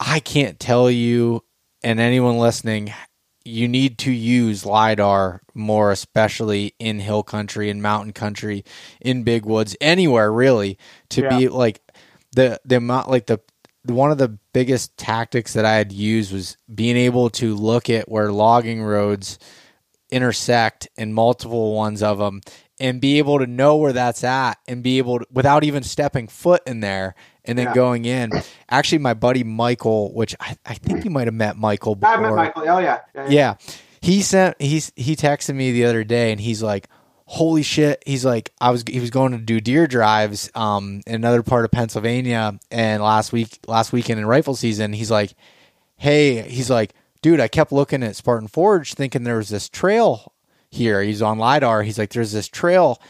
I can't tell you and anyone listening you need to use lidar more especially in hill country in mountain country in big woods anywhere really to Yeah. be like the the amount like the one of the biggest tactics that I had used was being able to look at where logging roads intersect and multiple ones of them and be able to know where that's at and be able to, without even stepping foot in there and then Yeah. going in. Actually, my buddy Michael, which I, I think you might have met Michael before. I met Michael. Oh yeah. Yeah. He sent he's he texted me the other day and he's like, Holy shit. He's like I was he was going to do deer drives um in another part of Pennsylvania and last week last weekend in rifle season, he's like, Hey, he's like, dude, I kept looking at Spartan Forge thinking there was this trail here. He's on LiDAR. He's like, There's this trail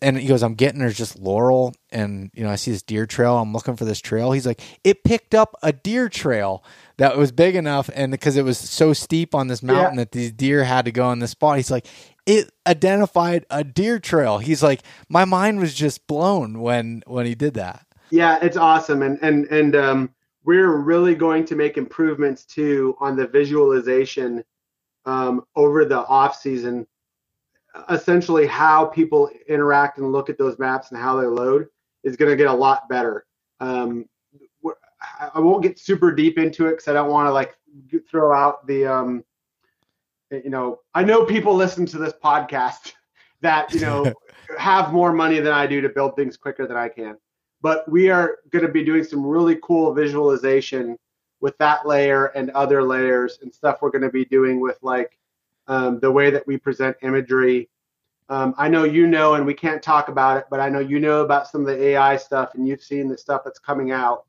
and he goes, I'm getting there's just laurel, and you know, I see this deer trail. I'm looking for this trail. He's like, it picked up a deer trail that was big enough, and because it was so steep on this mountain Yeah. that these deer had to go on this spot. He's like, it identified a deer trail. He's like, my mind was just blown when when he did that. Yeah, it's awesome, and and and um, we're really going to make improvements too on the visualization um, over the off season. Essentially, how people interact and look at those maps and how they load is going to get a lot better. Um, I won't get super deep into it because I don't want to like throw out the um, you know. I know people listen to this podcast that you know have more money than I do to build things quicker than I can but we are going to be doing some really cool visualization with that layer and other layers and stuff we're going to be doing with like um, the way that we present imagery. Um, i know you know and we can't talk about it but i know you know about some of the ai stuff and you've seen the stuff that's coming out.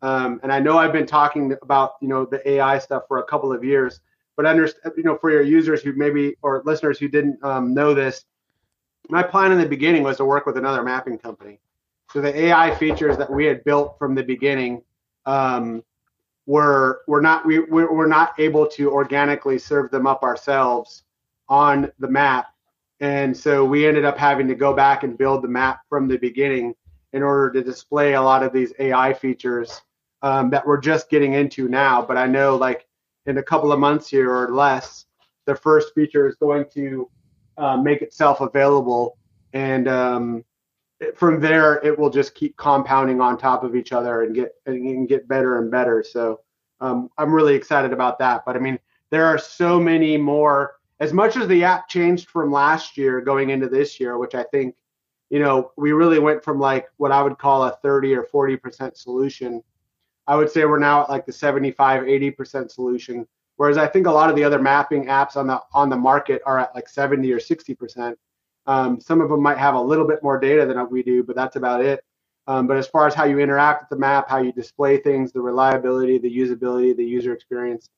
Um, and i know i've been talking about you know the ai stuff for a couple of years but understand you know for your users who maybe or listeners who didn't um, know this my plan in the beginning was to work with another mapping company. So the AI features that we had built from the beginning um, were were not we we were not able to organically serve them up ourselves on the map, and so we ended up having to go back and build the map from the beginning in order to display a lot of these AI features um, that we're just getting into now. But I know like in a couple of months here or less, the first feature is going to uh, make itself available and um, from there it will just keep compounding on top of each other and get and get better and better so um, i'm really excited about that but i mean there are so many more. As much as the app changed from last year going into this year, which I think, you know, we really went from like what I would call a 30 or 40% solution. I would say we're now at like the 75, 80% solution. Whereas I think a lot of the other mapping apps on the on the market are at like 70 or 60%. Um, some of them might have a little bit more data than we do, but that's about it. Um, but as far as how you interact with the map, how you display things, the reliability, the usability, the user experience,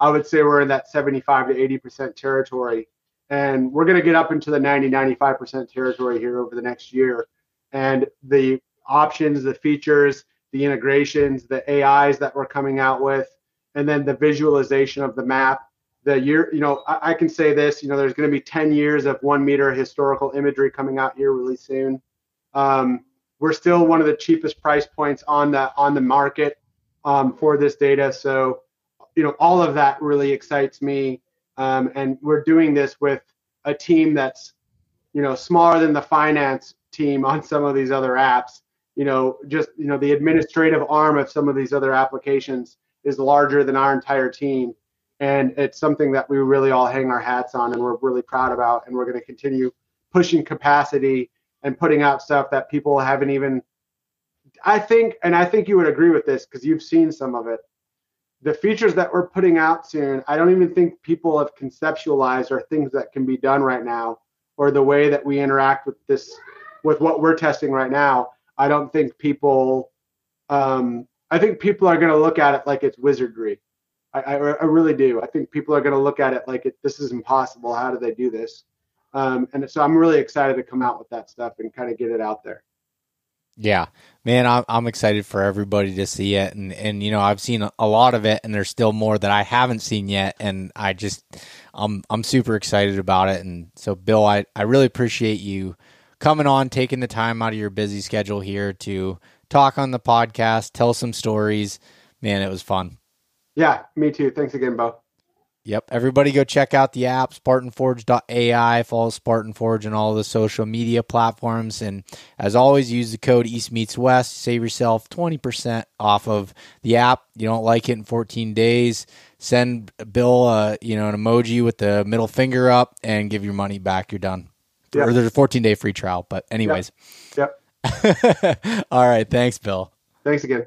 I would say we're in that 75 to 80% territory. And we're going to get up into the 90, 95% territory here over the next year. And the options, the features, the integrations, the AIs that we're coming out with, and then the visualization of the map. The year, you know, I, I can say this, you know, there's going to be 10 years of one meter historical imagery coming out here really soon. Um, we're still one of the cheapest price points on the on the market um, for this data. So, you know, all of that really excites me. Um, and we're doing this with a team that's, you know, smaller than the finance team on some of these other apps. You know, just you know, the administrative arm of some of these other applications is larger than our entire team, and it's something that we really all hang our hats on, and we're really proud about. And we're going to continue pushing capacity and putting out stuff that people haven't even I think and I think you would agree with this because you've seen some of it. The features that we're putting out soon, I don't even think people have conceptualized are things that can be done right now or the way that we interact with this with what we're testing right now. I don't think people um, I think people are going to look at it like it's wizardry. I, I, I really do. I think people are going to look at it like it, this is impossible. How do they do this? Um, and so I'm really excited to come out with that stuff and kind of get it out there. Yeah, man, I'm I'm excited for everybody to see it, and and you know I've seen a lot of it, and there's still more that I haven't seen yet, and I just I'm I'm super excited about it, and so Bill, I I really appreciate you coming on, taking the time out of your busy schedule here to talk on the podcast, tell some stories. Man, it was fun. Yeah, me too. Thanks again, Beau. Yep. Everybody go check out the app, SpartanForge.ai. Follow Spartan Forge on all the social media platforms. And as always, use the code East Meets West. Save yourself 20% off of the app. You don't like it in 14 days. Send Bill, uh, you know, an emoji with the middle finger up and give your money back. You're done. Yep. Or there's a 14 day free trial. But, anyways. Yep. yep. all right. Thanks, Bill. Thanks again.